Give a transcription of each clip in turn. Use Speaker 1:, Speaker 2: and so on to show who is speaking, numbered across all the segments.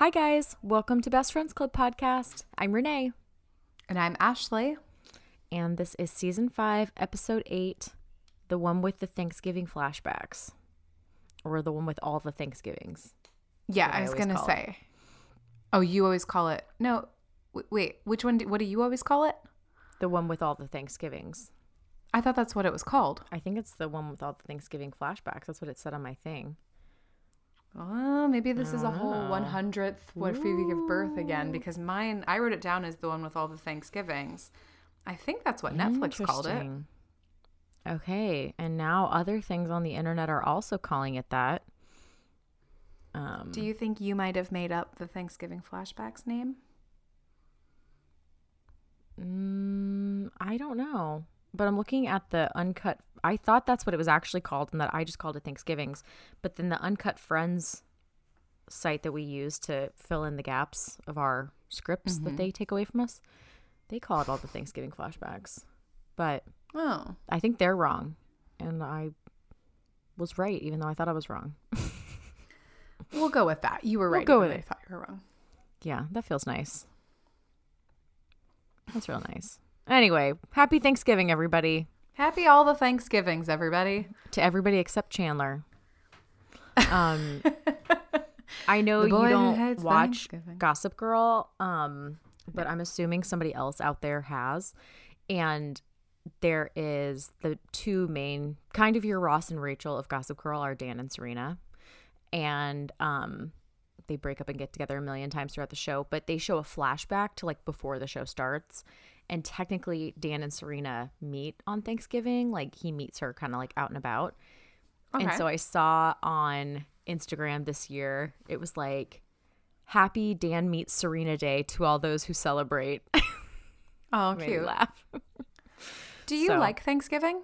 Speaker 1: Hi, guys. Welcome to Best Friends Club podcast. I'm Renee,
Speaker 2: And I'm Ashley.
Speaker 1: and this is season five, episode eight, the one with the Thanksgiving flashbacks, or the one with all the Thanksgivings.
Speaker 2: Yeah,
Speaker 1: I
Speaker 2: I was gonna
Speaker 1: call it.
Speaker 2: say. Oh, you always call it no. w- Wait, which one? Do, what do you always call it?
Speaker 1: The one with all the Thanksgivings.
Speaker 2: I thought that's what it was called.
Speaker 1: I think it's the one with all the Thanksgiving flashbacks. That's what it said on my thing.
Speaker 2: Oh, maybe this is a whole
Speaker 1: Oh.
Speaker 2: one hundredth. What if we give birth again? Because mine, I wrote it down as the one with all the Thanksgivings. I think that's what Netflix called it.
Speaker 1: Okay, and now other things on the internet are also calling it that. Um,
Speaker 2: Do you think you might have made up the Thanksgiving flashbacks name?
Speaker 1: Mm, I don't know. But I'm looking at the uncut. I thought that's what it was actually called, and that I just called it Thanksgivings. But then the Uncut Friends site that we use to fill in the gaps of our scripts that mm-hmm. they take away from us, they call it all the Thanksgiving flashbacks. But
Speaker 2: Oh,
Speaker 1: I think they're wrong, and I was right, even though I thought I was wrong.
Speaker 2: we'll go with that. You were right.
Speaker 1: We'll
Speaker 2: go
Speaker 1: with it.
Speaker 2: I thought you were wrong.
Speaker 1: Yeah, that feels nice. That's real nice. Anyway, happy Thanksgiving, everybody.
Speaker 2: Happy all the Thanksgivings, everybody.
Speaker 1: to everybody except Chandler. Um, I know you don't watch Gossip Girl, um, but I'm assuming somebody else out there has. And there is the two main kind of your Ross and Rachel of Gossip Girl are Dan and Serena, and um, they break up and get together a million times throughout the show. But they show a flashback to like before the show starts. And technically, Dan and Serena meet on Thanksgiving. Like he meets her kind of like out and about. And so I saw on Instagram this year, it was like, Happy Dan meets Serena Day to all those who celebrate.
Speaker 2: Oh, cute.
Speaker 1: laugh.
Speaker 2: Do you
Speaker 1: So-
Speaker 2: like Thanksgiving?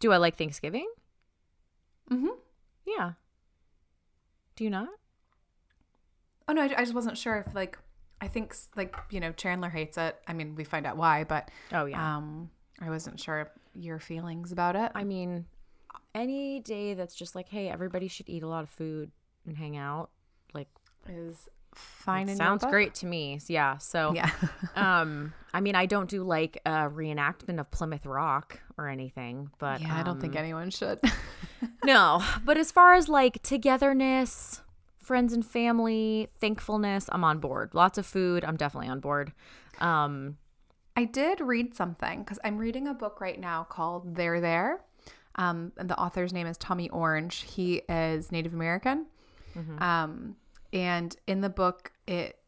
Speaker 1: Do I like Thanksgiving?
Speaker 2: Mm-hmm.
Speaker 1: Yeah. Do you not?
Speaker 2: Oh no, I, I just wasn't sure if like I think like you know Chandler hates it. I mean, we find out why, but
Speaker 1: Oh, yeah.
Speaker 2: um, I wasn't sure your feelings about it.
Speaker 1: I mean, any day that's just like, hey, everybody should eat a lot of food and hang out, like,
Speaker 2: is fine.
Speaker 1: sounds great to me. Yeah. So,
Speaker 2: Yeah.
Speaker 1: um, I mean, I don't do like a reenactment of Plymouth Rock or anything, but
Speaker 2: yeah, I don't think
Speaker 1: um,
Speaker 2: anyone should.
Speaker 1: No, but as far as like togetherness, friends and family, thankfulness, I'm on board. Lots of food, I'm definitely on board. Um,
Speaker 2: I did read something because I'm reading a book right now called They're There. Um, and the author's name is Tommy Orange. He is Native American. Um, and in the book, it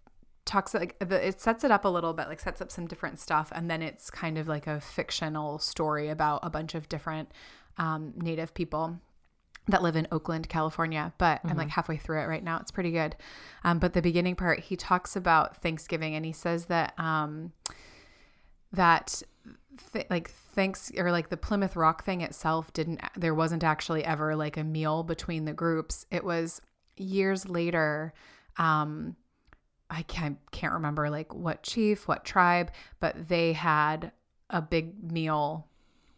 Speaker 2: talks like the, it sets it up a little bit, like sets up some different stuff, and then it's kind of like a fictional story about a bunch of different um, Native people that live in Oakland, California. But I'm like halfway through it right now. It's pretty good. Um, but the beginning part, he talks about Thanksgiving, and he says that um, that th- like thanks or like the Plymouth Rock thing itself didn't there wasn't actually ever like a meal between the groups. It was years later um I can't can't remember like what chief, what tribe, but they had a big meal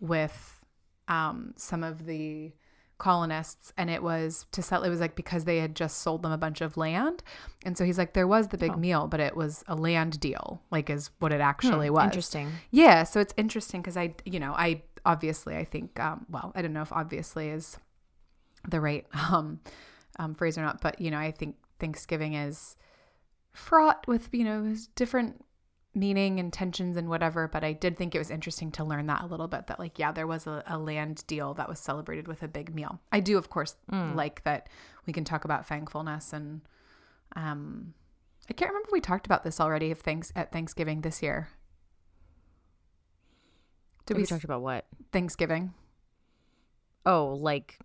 Speaker 2: with um some of the colonists and it was to settle it was like because they had just sold them a bunch of land. And so he's like there was the big meal but it was a land deal like is what it actually was.
Speaker 1: interesting.
Speaker 2: yeah, so it's interesting because I, you know, I obviously I think, um, well, I don't know if obviously is the right um, um, phrase or not, but you know, I think Thanksgiving is fraught with you know different meaning and tensions and whatever. But I did think it was interesting to learn that a little bit. That like, yeah, there was a, a land deal that was celebrated with a big meal. I do, of course, like that we can talk about thankfulness and. Um, I can't remember if we talked about this already. If thanks at Thanksgiving this year, did
Speaker 1: we
Speaker 2: we
Speaker 1: talked about what?
Speaker 2: Thanksgiving?
Speaker 1: Oh, like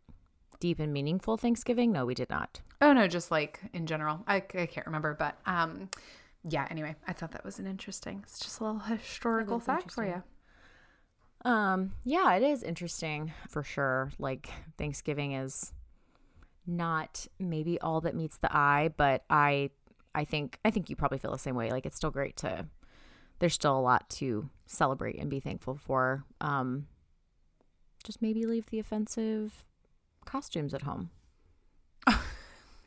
Speaker 1: deep and meaningful Thanksgiving? No, we did not.
Speaker 2: Oh no, just like in general. I, I can't remember, but um, yeah. Anyway, I thought that was an interesting. It's just a little historical fact for you.
Speaker 1: Um, yeah, it is interesting for sure. Like Thanksgiving is not maybe all that meets the eye, but I I think I think you probably feel the same way. Like it's still great to there's still a lot to celebrate and be thankful for. Um just maybe leave the offensive costumes at home.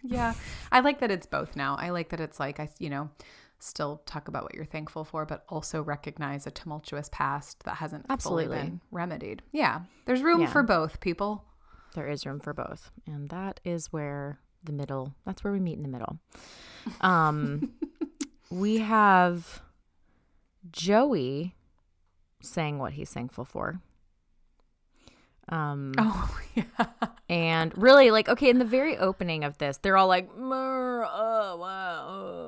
Speaker 2: yeah. I like that it's both now. I like that it's like I, you know, still talk about what you're thankful for, but also recognize a tumultuous past that hasn't
Speaker 1: Absolutely.
Speaker 2: been remedied. Yeah. There's room
Speaker 1: Yeah.
Speaker 2: for both people.
Speaker 1: There is room for both. And that is where the middle, that's where we meet in the middle. Um, we have Joey saying what he's thankful for. Um,
Speaker 2: Oh, yeah.
Speaker 1: and really, like, okay, in the very opening of this, they're all like, "Mer, uh, wow,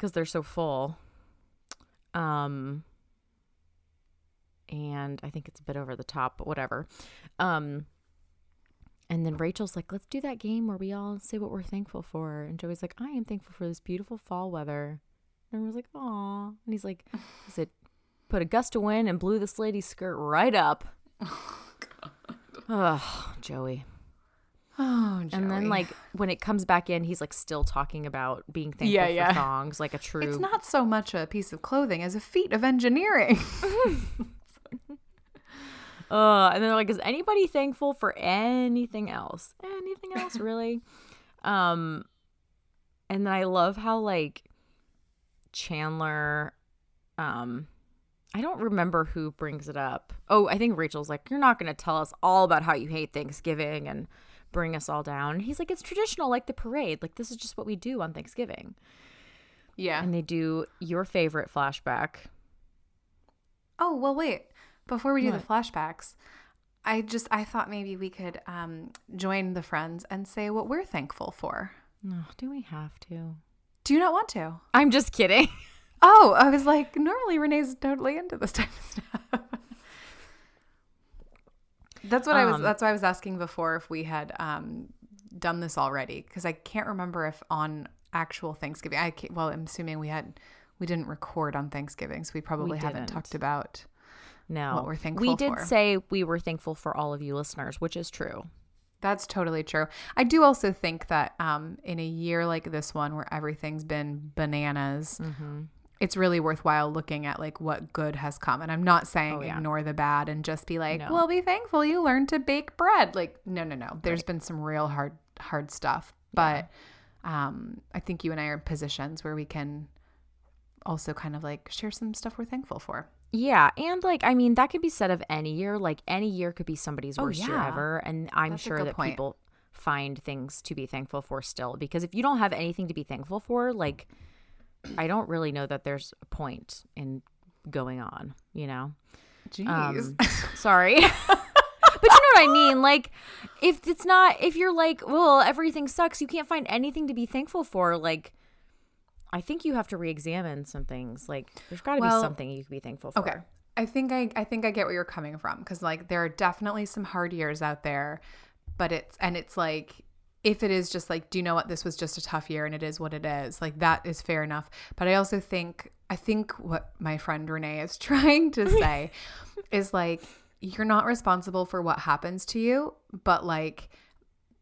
Speaker 1: because they're so full. Um, and I think it's a bit over the top, but whatever. Um, and then Rachel's like, let's do that game where we all say what we're thankful for. And Joey's like, I am thankful for this beautiful fall weather. And everyone's like, aw. And he's like, is it put a gust of wind and blew this lady's skirt right up? Oh, Joey.
Speaker 2: Oh,
Speaker 1: And then like when it comes back in, he's like still talking about being thankful
Speaker 2: Yeah,
Speaker 1: for thongs, like a true.
Speaker 2: it's not so much a piece of clothing as a feat of engineering.
Speaker 1: Uh, and then they're like, is anybody thankful for anything else? Anything else, really? um, and then I love how like Chandler, um, I don't remember who brings it up. Oh, I think Rachel's like, you're not going to tell us all about how you hate Thanksgiving and bring us all down. He's like, it's traditional, like the parade. Like this is just what we do on Thanksgiving.
Speaker 2: yeah.
Speaker 1: And they do your favorite flashback.
Speaker 2: Oh, well, wait. Before we do
Speaker 1: What?
Speaker 2: the flashbacks, I just I thought maybe we could um, join the friends and say what we're thankful for.
Speaker 1: Oh, do we have to?
Speaker 2: Do you not want to?
Speaker 1: I'm just kidding.
Speaker 2: Oh, I was like, normally Renee's totally into this type of stuff. That's what I was.
Speaker 1: Um,
Speaker 2: That's why I was asking before if we had um, done this already because I can't remember if on actual Thanksgiving. I well, I'm assuming we had. We didn't record on Thanksgiving, so we probably haven't talked about.
Speaker 1: No.
Speaker 2: what we're thankful.
Speaker 1: We did
Speaker 2: for.
Speaker 1: say we were thankful for all of you listeners, which is true.
Speaker 2: That's totally true. I do also think that um, in a year like this one, where everything's been bananas,
Speaker 1: Mm-hmm.
Speaker 2: It's really worthwhile looking at like what good has come. And I'm not saying
Speaker 1: Oh, yeah.
Speaker 2: ignore the bad and just be like,
Speaker 1: No.
Speaker 2: well, be thankful you learned to bake bread. Like, no, no, no. There's been some real hard, hard stuff. But um, I think you and I are in positions where we can also kind of like share some stuff we're thankful for.
Speaker 1: Yeah. And like, I mean, that could be said of any year. Like, any year could be somebody's
Speaker 2: Oh,
Speaker 1: worst year ever. And I'm
Speaker 2: That's
Speaker 1: sure that
Speaker 2: point.
Speaker 1: people find things to be thankful for still. Because if you don't have anything to be thankful for, like, I don't really know that there's a point in going on, you know?
Speaker 2: Jeez.
Speaker 1: Um, sorry. but you know what I mean? Like, if it's not, if you're like, well, everything sucks, you can't find anything to be thankful for, like, I think you have to re examine some things. Like, there's got to
Speaker 2: Well,
Speaker 1: be something you can be thankful for.
Speaker 2: Okay. I think I I think I get where you're coming from cuz like there are definitely some hard years out there, but it's and it's like if it is just like do you know what this was just a tough year and it is what it is. Like that is fair enough. But I also think I think what my friend Renee is trying to say is like you're not responsible for what happens to you, but like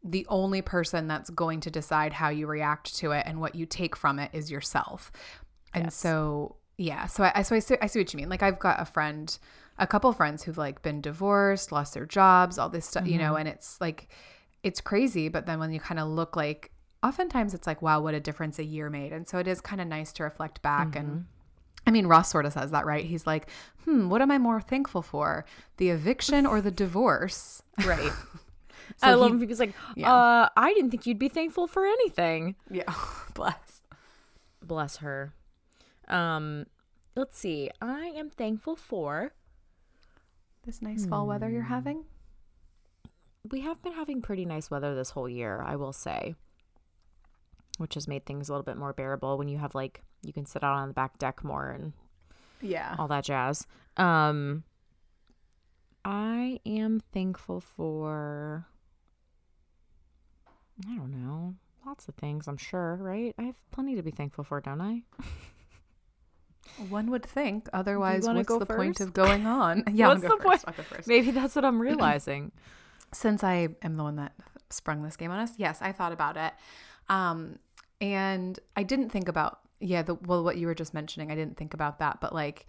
Speaker 2: the only person that's going to decide how you react to it and what you take from it is yourself. And
Speaker 1: Yes.
Speaker 2: so, yeah, so I, so I see, I see what you mean. Like I've got a friend, a couple friends who've like been divorced, lost their jobs, all this stuff, you know, mm-hmm. and it's like, it's crazy. But then when you kind of look like, oftentimes it's like, wow, what a difference a year made. And so it is kind of nice to reflect back and, I mean, Ross sort of says that, right? He's like, hmm, what am I more thankful for? The eviction or the divorce?
Speaker 1: Right.
Speaker 2: So
Speaker 1: I love
Speaker 2: he-
Speaker 1: him because, like,
Speaker 2: Yeah.
Speaker 1: uh, I didn't think you'd be thankful for anything.
Speaker 2: Yeah. Bless.
Speaker 1: Bless her. Um, let's see. I am thankful for.
Speaker 2: This nice fall weather you're having?
Speaker 1: We have been having pretty nice weather this whole year, I will say, which has made things a little bit more bearable when you have like you can sit out on the back deck more and
Speaker 2: Yeah.
Speaker 1: all that jazz. Um, I am thankful for. I don't know. Lots of things, I'm sure, right? I have plenty to be thankful for, don't I?
Speaker 2: One would think. Otherwise, what's the point
Speaker 1: first?
Speaker 2: of going on? Yeah,
Speaker 1: What's the
Speaker 2: first.
Speaker 1: point?
Speaker 2: I'll go first.
Speaker 1: Maybe that's what I'm realizing.
Speaker 2: Since I am the one that sprung this game on us, yes, I thought about it. Um, and I didn't think about, yeah, the, well, what you were just mentioning, I didn't think about that. But like,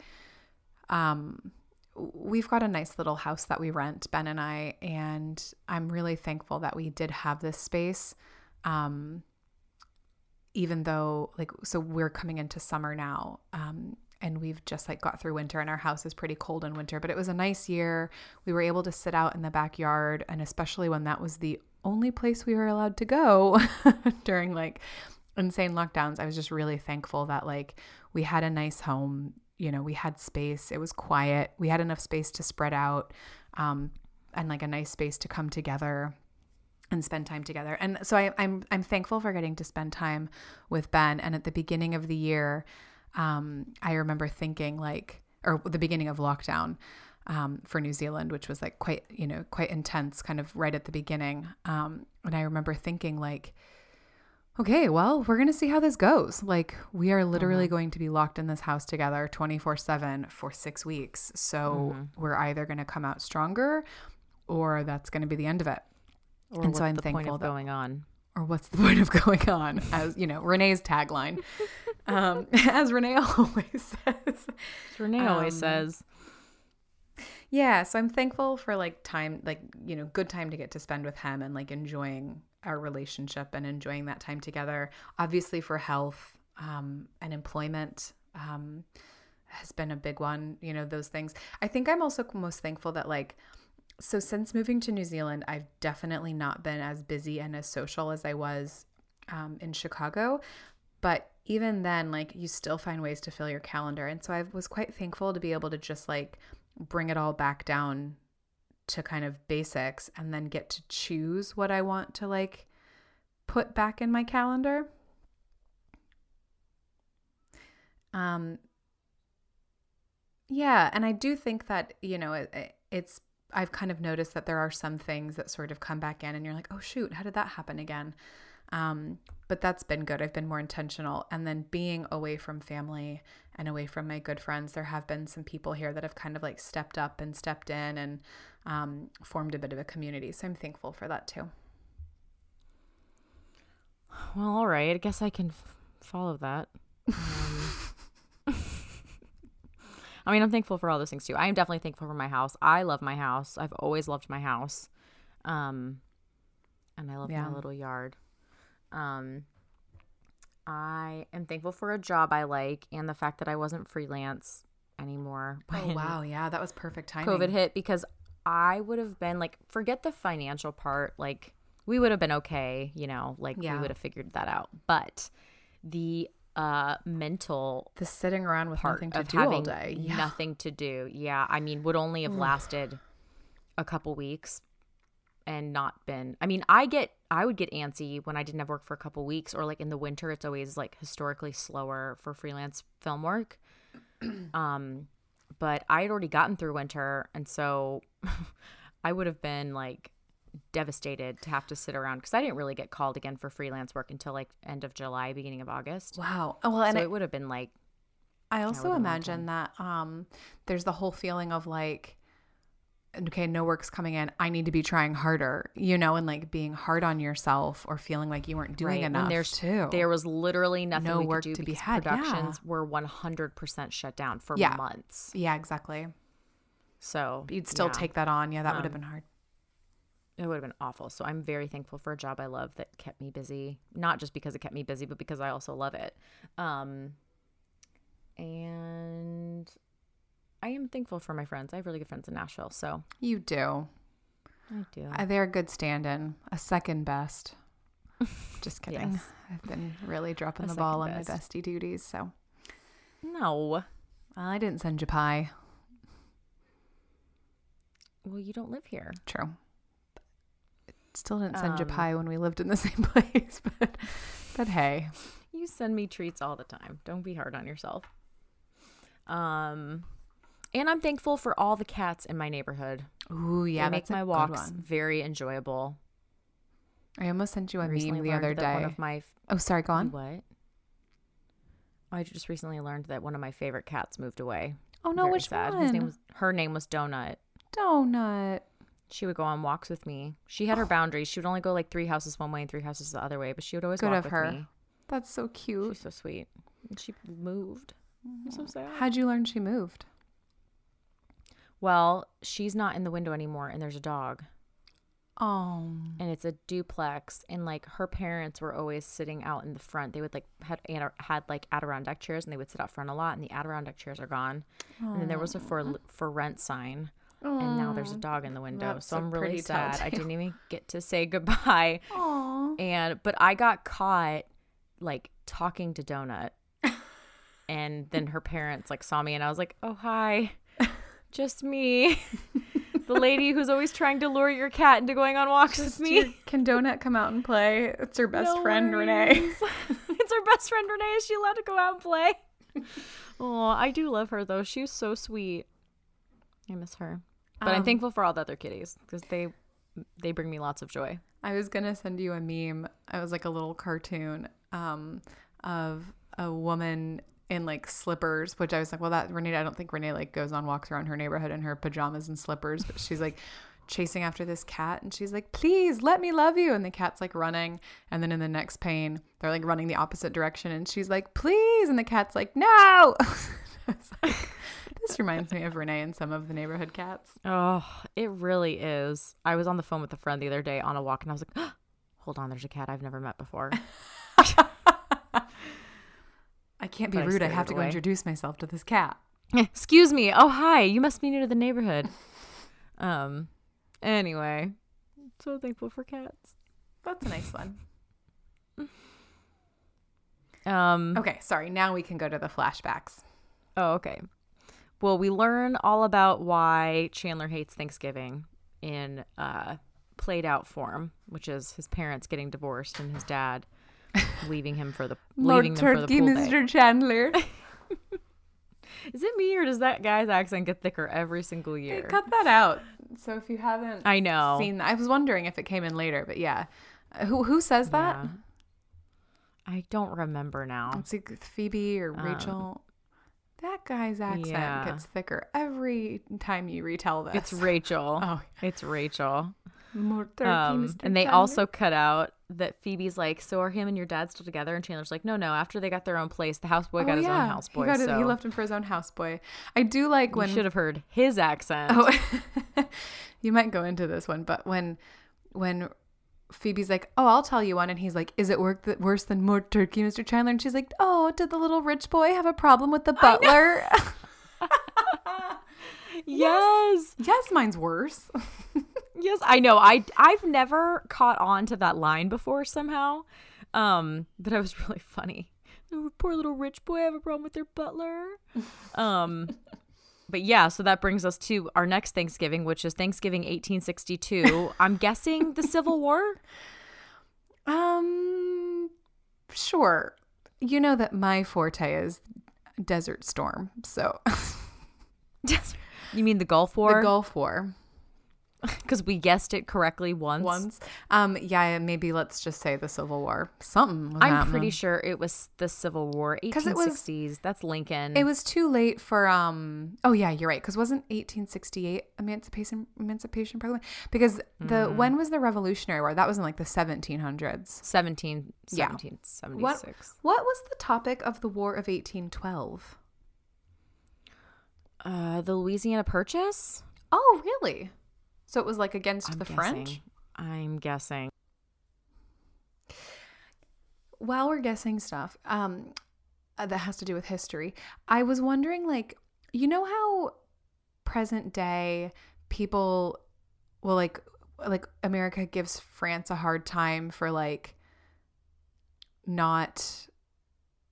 Speaker 2: um, we've got a nice little house that we rent, Ben and I, and I'm really thankful that we did have this space. Um, even though, like, so we're coming into summer now, um, and we've just like got through winter, and our house is pretty cold in winter, but it was a nice year. We were able to sit out in the backyard, and especially when that was the only place we were allowed to go during like insane lockdowns, I was just really thankful that like we had a nice home you know, we had space. It was quiet. We had enough space to spread out um, and like a nice space to come together and spend time together. And so I, I'm I'm thankful for getting to spend time with Ben. And at the beginning of the year, um, I remember thinking like, or the beginning of lockdown um, for New Zealand, which was like quite you know quite intense, kind of right at the beginning. Um, and I remember thinking like okay, well, we're going to see how this goes. Like, we are literally mm-hmm. going to be locked in this house together 24 7 for six weeks. So, mm-hmm. we're either going to come out stronger or that's going to be the end of it.
Speaker 1: Or and so I'm thankful that, going on.
Speaker 2: Or what's the point of going on? As you know, Renee's tagline, um, as Renee always says. As
Speaker 1: Renee um, always says.
Speaker 2: Yeah, so I'm thankful for like time, like you know, good time to get to spend with him and like enjoying our relationship and enjoying that time together. Obviously, for health um, and employment um, has been a big one, you know, those things. I think I'm also most thankful that, like, so since moving to New Zealand, I've definitely not been as busy and as social as I was um, in Chicago. But even then, like, you still find ways to fill your calendar. And so I was quite thankful to be able to just like bring it all back down to kind of basics and then get to choose what I want to like put back in my calendar. Um yeah, and I do think that, you know, it, it's I've kind of noticed that there are some things that sort of come back in and you're like, "Oh shoot, how did that happen again?" Um but that's been good. I've been more intentional. And then being away from family and away from my good friends, there have been some people here that have kind of like stepped up and stepped in and um, formed a bit of a community. So I'm thankful for that too.
Speaker 1: Well, all right. I guess I can f- follow that. Um, I mean, I'm thankful for all those things too. I am definitely thankful for my house. I love my house. I've always loved my house. Um, and I love yeah. my little yard. Um, I am thankful for a job I like and the fact that I wasn't freelance anymore.
Speaker 2: Oh wow, yeah, that was perfect timing.
Speaker 1: COVID hit because I would have been like, forget the financial part. Like, we would have been okay, you know, like yeah. we would have figured that out. But the uh mental
Speaker 2: the sitting around with nothing to do all day
Speaker 1: yeah. nothing to do yeah i mean would only have lasted a couple weeks and not been I mean, I get I would get antsy when I didn't have work for a couple weeks or like in the winter it's always like historically slower for freelance film work. um but I had already gotten through winter and so I would have been like devastated to have to sit around because I didn't really get called again for freelance work until like end of July, beginning of August.
Speaker 2: Wow. Oh, well, and
Speaker 1: so it, it would have been like.
Speaker 2: I also imagine that um, there's the whole feeling of like okay, no work's coming in. I need to be trying harder, you know, and like being hard on yourself or feeling like you weren't doing right. enough. And
Speaker 1: there's
Speaker 2: too.
Speaker 1: There was literally nothing no work to be had. Productions yeah. were 100% shut down for
Speaker 2: yeah.
Speaker 1: months.
Speaker 2: Yeah, exactly.
Speaker 1: So
Speaker 2: but you'd still yeah. take that on. Yeah, that um, would have been hard.
Speaker 1: It would have been awful. So I'm very thankful for a job I love that kept me busy. Not just because it kept me busy, but because I also love it. Um, and Thankful for my friends. I have really good friends in Nashville. So
Speaker 2: you do.
Speaker 1: I do.
Speaker 2: Uh, they're a good stand-in, a second best. Just kidding. yes. I've been really dropping a the ball on my bestie duties. So
Speaker 1: no,
Speaker 2: well, I didn't send you pie.
Speaker 1: Well, you don't live here.
Speaker 2: True. Still didn't send um, you pie when we lived in the same place, but but hey,
Speaker 1: you send me treats all the time. Don't be hard on yourself. Um, and I'm thankful for all the cats in my neighborhood.
Speaker 2: Ooh, yeah,
Speaker 1: they make my walks very enjoyable.
Speaker 2: I almost sent you a meme the other day. One of my oh, sorry, go on.
Speaker 1: What? I just recently learned that one of my favorite cats moved away.
Speaker 2: Oh no, very which sad. one?
Speaker 1: His name was her name was Donut.
Speaker 2: Donut.
Speaker 1: She would go on walks with me. She had her oh. boundaries. She would only go like three houses one way and three houses the other way, but she would always Good walk of with her. me.
Speaker 2: That's so cute.
Speaker 1: She's so sweet. And she moved. I'm so sad.
Speaker 2: How'd you learn she moved?
Speaker 1: Well, she's not in the window anymore, and there's a dog,
Speaker 2: Oh.
Speaker 1: and it's a duplex. And like her parents were always sitting out in the front. They would like had had- like Adirondack chairs, and they would sit out front a lot. And the Adirondack chairs are gone. And then there was a for for rent sign, and now there's a dog in the window.
Speaker 2: That's
Speaker 1: so I'm really sad. I didn't even get to say goodbye.
Speaker 2: Aw.
Speaker 1: And but I got caught like talking to Donut. and then her parents like saw me and I was like, "Oh, hi. Just me." the lady who's always trying to lure your cat into going on walks with me.
Speaker 2: Can Donut come out and play? It's her best
Speaker 1: No
Speaker 2: friend, Renee.
Speaker 1: it's her best friend Renee. Is she allowed to go out and play? oh, I do love her though. She's so sweet. I miss her. But I'm
Speaker 2: Um,
Speaker 1: thankful for all the other kitties because they they bring me lots of joy.
Speaker 2: I was gonna send you a meme. I was like a little cartoon um, of a woman in like slippers, which I was like, well, that Renee. I don't think Renee like goes on walks around her neighborhood in her pajamas and slippers, but she's like chasing after this cat, and she's like, please let me love you, and the cat's like running, and then in the next pane, they're like running the opposite direction, and she's like, please, and the cat's like, no. Like, this reminds me of Renee and some of the neighborhood cats.
Speaker 1: Oh, it really is. I was on the phone with a friend the other day on a walk and I was like, hold on, there's a cat I've never met before.
Speaker 2: I can't be
Speaker 1: I
Speaker 2: rude. I
Speaker 1: scared
Speaker 2: have to go
Speaker 1: away.
Speaker 2: introduce myself to this cat.
Speaker 1: Excuse me. Oh, hi. You must be new to the neighborhood. um, anyway, so thankful for cats.
Speaker 2: That's a nice one.
Speaker 1: Um,
Speaker 2: Okay, sorry. Now we can go to the flashbacks.
Speaker 1: oh, okay. Well, we learn all about why Chandler hates Thanksgiving in uh, played out form, which is his parents getting divorced and his dad leaving him for the leaving them for the pool day.
Speaker 2: Chandler.
Speaker 1: Is it me or does that guy's accent get thicker every single year?
Speaker 2: Cut that out. So if you haven't
Speaker 1: I know.
Speaker 2: seen, I was wondering if it came in later, but yeah. Uh, Who who says that?
Speaker 1: Yeah. I don't remember now.
Speaker 2: It's like Phoebe or Rachel. that guy's accent
Speaker 1: Um, yeah.
Speaker 2: gets thicker every time you retell this.
Speaker 1: It's Rachel.
Speaker 2: Oh,
Speaker 1: It's Rachel.
Speaker 2: more turkey,
Speaker 1: Um,
Speaker 2: Mr.
Speaker 1: and they also cut out that Phoebe's like, so are him and your dad still together? And Chandler's like, no, no. After they got their own place, the houseboy oh, got
Speaker 2: Oh,
Speaker 1: his
Speaker 2: yeah.
Speaker 1: own houseboy.
Speaker 2: He, got it-
Speaker 1: so
Speaker 2: he left him for his own houseboy. I do like
Speaker 1: you
Speaker 2: when
Speaker 1: should have heard his accent.
Speaker 2: Oh, you might go into this one, but when when Phoebe's like, "Oh, I'll tell you one," and he's like, "Is it work that worse than more turkey, Mr. Chandler?" And she's like, "Oh, did the little rich boy have a problem with the butler?"
Speaker 1: yes.
Speaker 2: yes, mine's worse.
Speaker 1: Yes, I know. I I've never caught on to that line before somehow. Um, but it was really funny. The poor little rich boy have a problem with their butler. Um, but yeah, so that brings us to our next Thanksgiving, which is Thanksgiving 1862. I'm guessing the Civil War.
Speaker 2: um, sure. You know that my forte is Desert Storm, so
Speaker 1: You mean the Gulf War?
Speaker 2: the Gulf War.
Speaker 1: Because we guessed it correctly once.
Speaker 2: Once, um, yeah, maybe let's just say the Civil War. Something.
Speaker 1: I'm pretty sure it was the Civil War,
Speaker 2: 'Cause it was-
Speaker 1: 1860s. That's Lincoln.
Speaker 2: It was too late for um oh yeah, you're right cuz wasn't 1868 emancipation emancipation proclamation because the when was the Revolutionary War? That was in like the 1700s.
Speaker 1: 17,
Speaker 2: Yeah.
Speaker 1: 1776.
Speaker 2: What was the topic of the War of 1812?
Speaker 1: Uh, the Louisiana Purchase?
Speaker 2: Oh, really? So it was like against
Speaker 1: I'm
Speaker 2: the
Speaker 1: guessing.
Speaker 2: French?
Speaker 1: I'm guessing.
Speaker 2: While we're guessing stuff um uh, that has to do with history, I was wondering like you know how present day people will like like America gives France a hard time for like not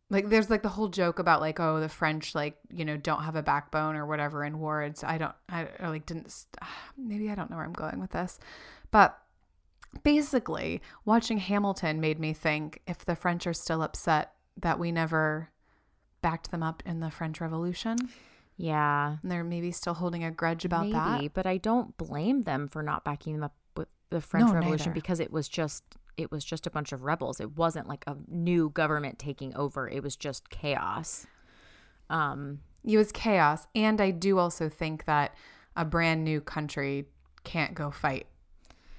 Speaker 2: like there's like the whole joke about like oh the French like you know don't have a backbone or whatever in war it's I don't I or like didn't st- maybe I don't know where I'm going with this but basically watching Hamilton made me think if the French are still upset that we never backed them up in the French Revolution
Speaker 1: Yeah.
Speaker 2: and they're maybe still holding a grudge about
Speaker 1: maybe,
Speaker 2: that
Speaker 1: but I don't blame them for not backing them up with the French
Speaker 2: No,
Speaker 1: Revolution
Speaker 2: neither.
Speaker 1: because it was just it was just a bunch of rebels. It wasn't like a new government taking over. It was just chaos. Um,
Speaker 2: it was chaos and I do also think that a brand new country can't go fight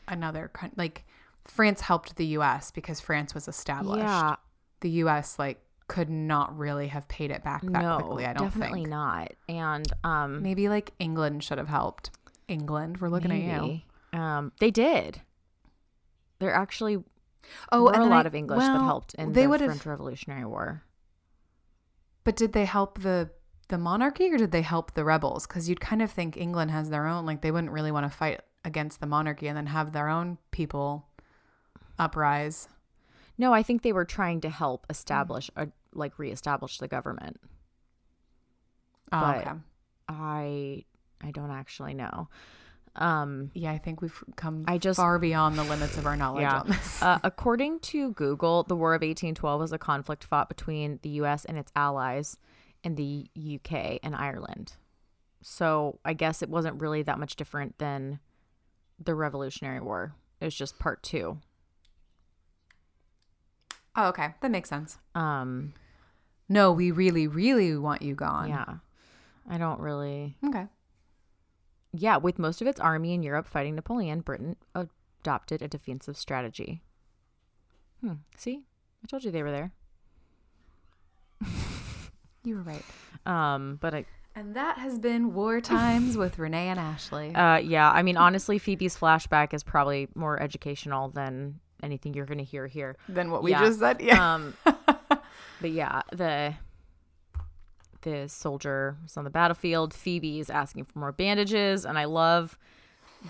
Speaker 2: another country like France helped the US because France was established
Speaker 1: yeah,
Speaker 2: the US like could not really have paid it back that
Speaker 1: no,
Speaker 2: quickly. I don't think.
Speaker 1: definitely
Speaker 2: think.
Speaker 1: not. And um,
Speaker 2: Maybe like England should have helped. England, we're looking at you.
Speaker 1: Um, they did. There actually
Speaker 2: Oh,
Speaker 1: were a lot
Speaker 2: I-
Speaker 1: of English
Speaker 2: well,
Speaker 1: that helped in
Speaker 2: they
Speaker 1: the French Revolutionary War.
Speaker 2: But did they help the the monarchy or did they help the rebels? Because you'd kind of think England has their own, like they wouldn't really want to fight against the monarchy and then have their own people uprise.
Speaker 1: No, I think they were trying to help mm. establish a like reestablish the government.
Speaker 2: Oh,
Speaker 1: But-
Speaker 2: okay.
Speaker 1: I I don't actually know. Um,
Speaker 2: Yeah, I think we've come
Speaker 1: I just-
Speaker 2: far beyond the limits of our knowledge
Speaker 1: Yeah.
Speaker 2: on this.
Speaker 1: uh, according to Google, the War of 1812 was a conflict fought between the U.S. and its allies in the U.K. and Ireland. So I guess it wasn't really that much different than the Revolutionary War. It was just part two.
Speaker 2: Oh, okay. That makes sense.
Speaker 1: Um,
Speaker 2: No, we really, really want you gone.
Speaker 1: yeah, I don't really.
Speaker 2: Okay.
Speaker 1: Yeah, with most of its army in Europe fighting Napoleon, Britain adopted a defensive strategy. Hmm. See, I told you they were there.
Speaker 2: You were right.
Speaker 1: Um, but I,
Speaker 2: And that has been War Times with Renee and Ashley.
Speaker 1: uh, yeah, I mean, honestly, Phoebe's flashback is probably more educational than anything you're going to hear here.
Speaker 2: Than what we
Speaker 1: yeah.
Speaker 2: just said. Yeah.
Speaker 1: Um, but yeah, the the soldier is on the battlefield. Phoebe is asking for more bandages, and I love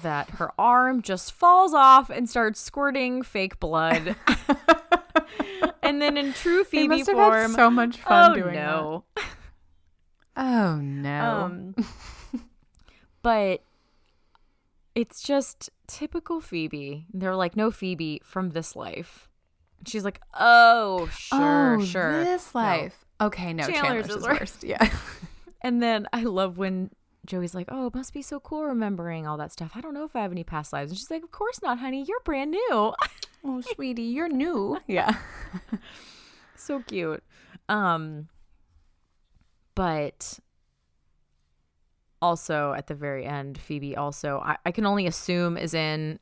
Speaker 1: that her arm just falls off and starts squirting fake blood. and then in true
Speaker 2: They
Speaker 1: Phoebe
Speaker 2: must have had
Speaker 1: form,
Speaker 2: so much fun
Speaker 1: oh
Speaker 2: doing
Speaker 1: no.
Speaker 2: that. Oh no.
Speaker 1: Um, but it's just typical Phoebe. They're like, no Phoebe from this life. And she's like, oh, sure,
Speaker 2: oh,
Speaker 1: sure.
Speaker 2: This
Speaker 1: No.
Speaker 2: life. Okay, no,
Speaker 1: Chandler's
Speaker 2: Chandler's,
Speaker 1: is worse.
Speaker 2: worst. Yeah.
Speaker 1: And then I love when Joey's like, oh, it must be so cool remembering all that stuff. I don't know if I have any past lives. And she's like, of course not, honey. You're brand new.
Speaker 2: oh, sweetie, you're new. Yeah.
Speaker 1: so cute. Um, but also at the very end, Phoebe also I, I can only assume is in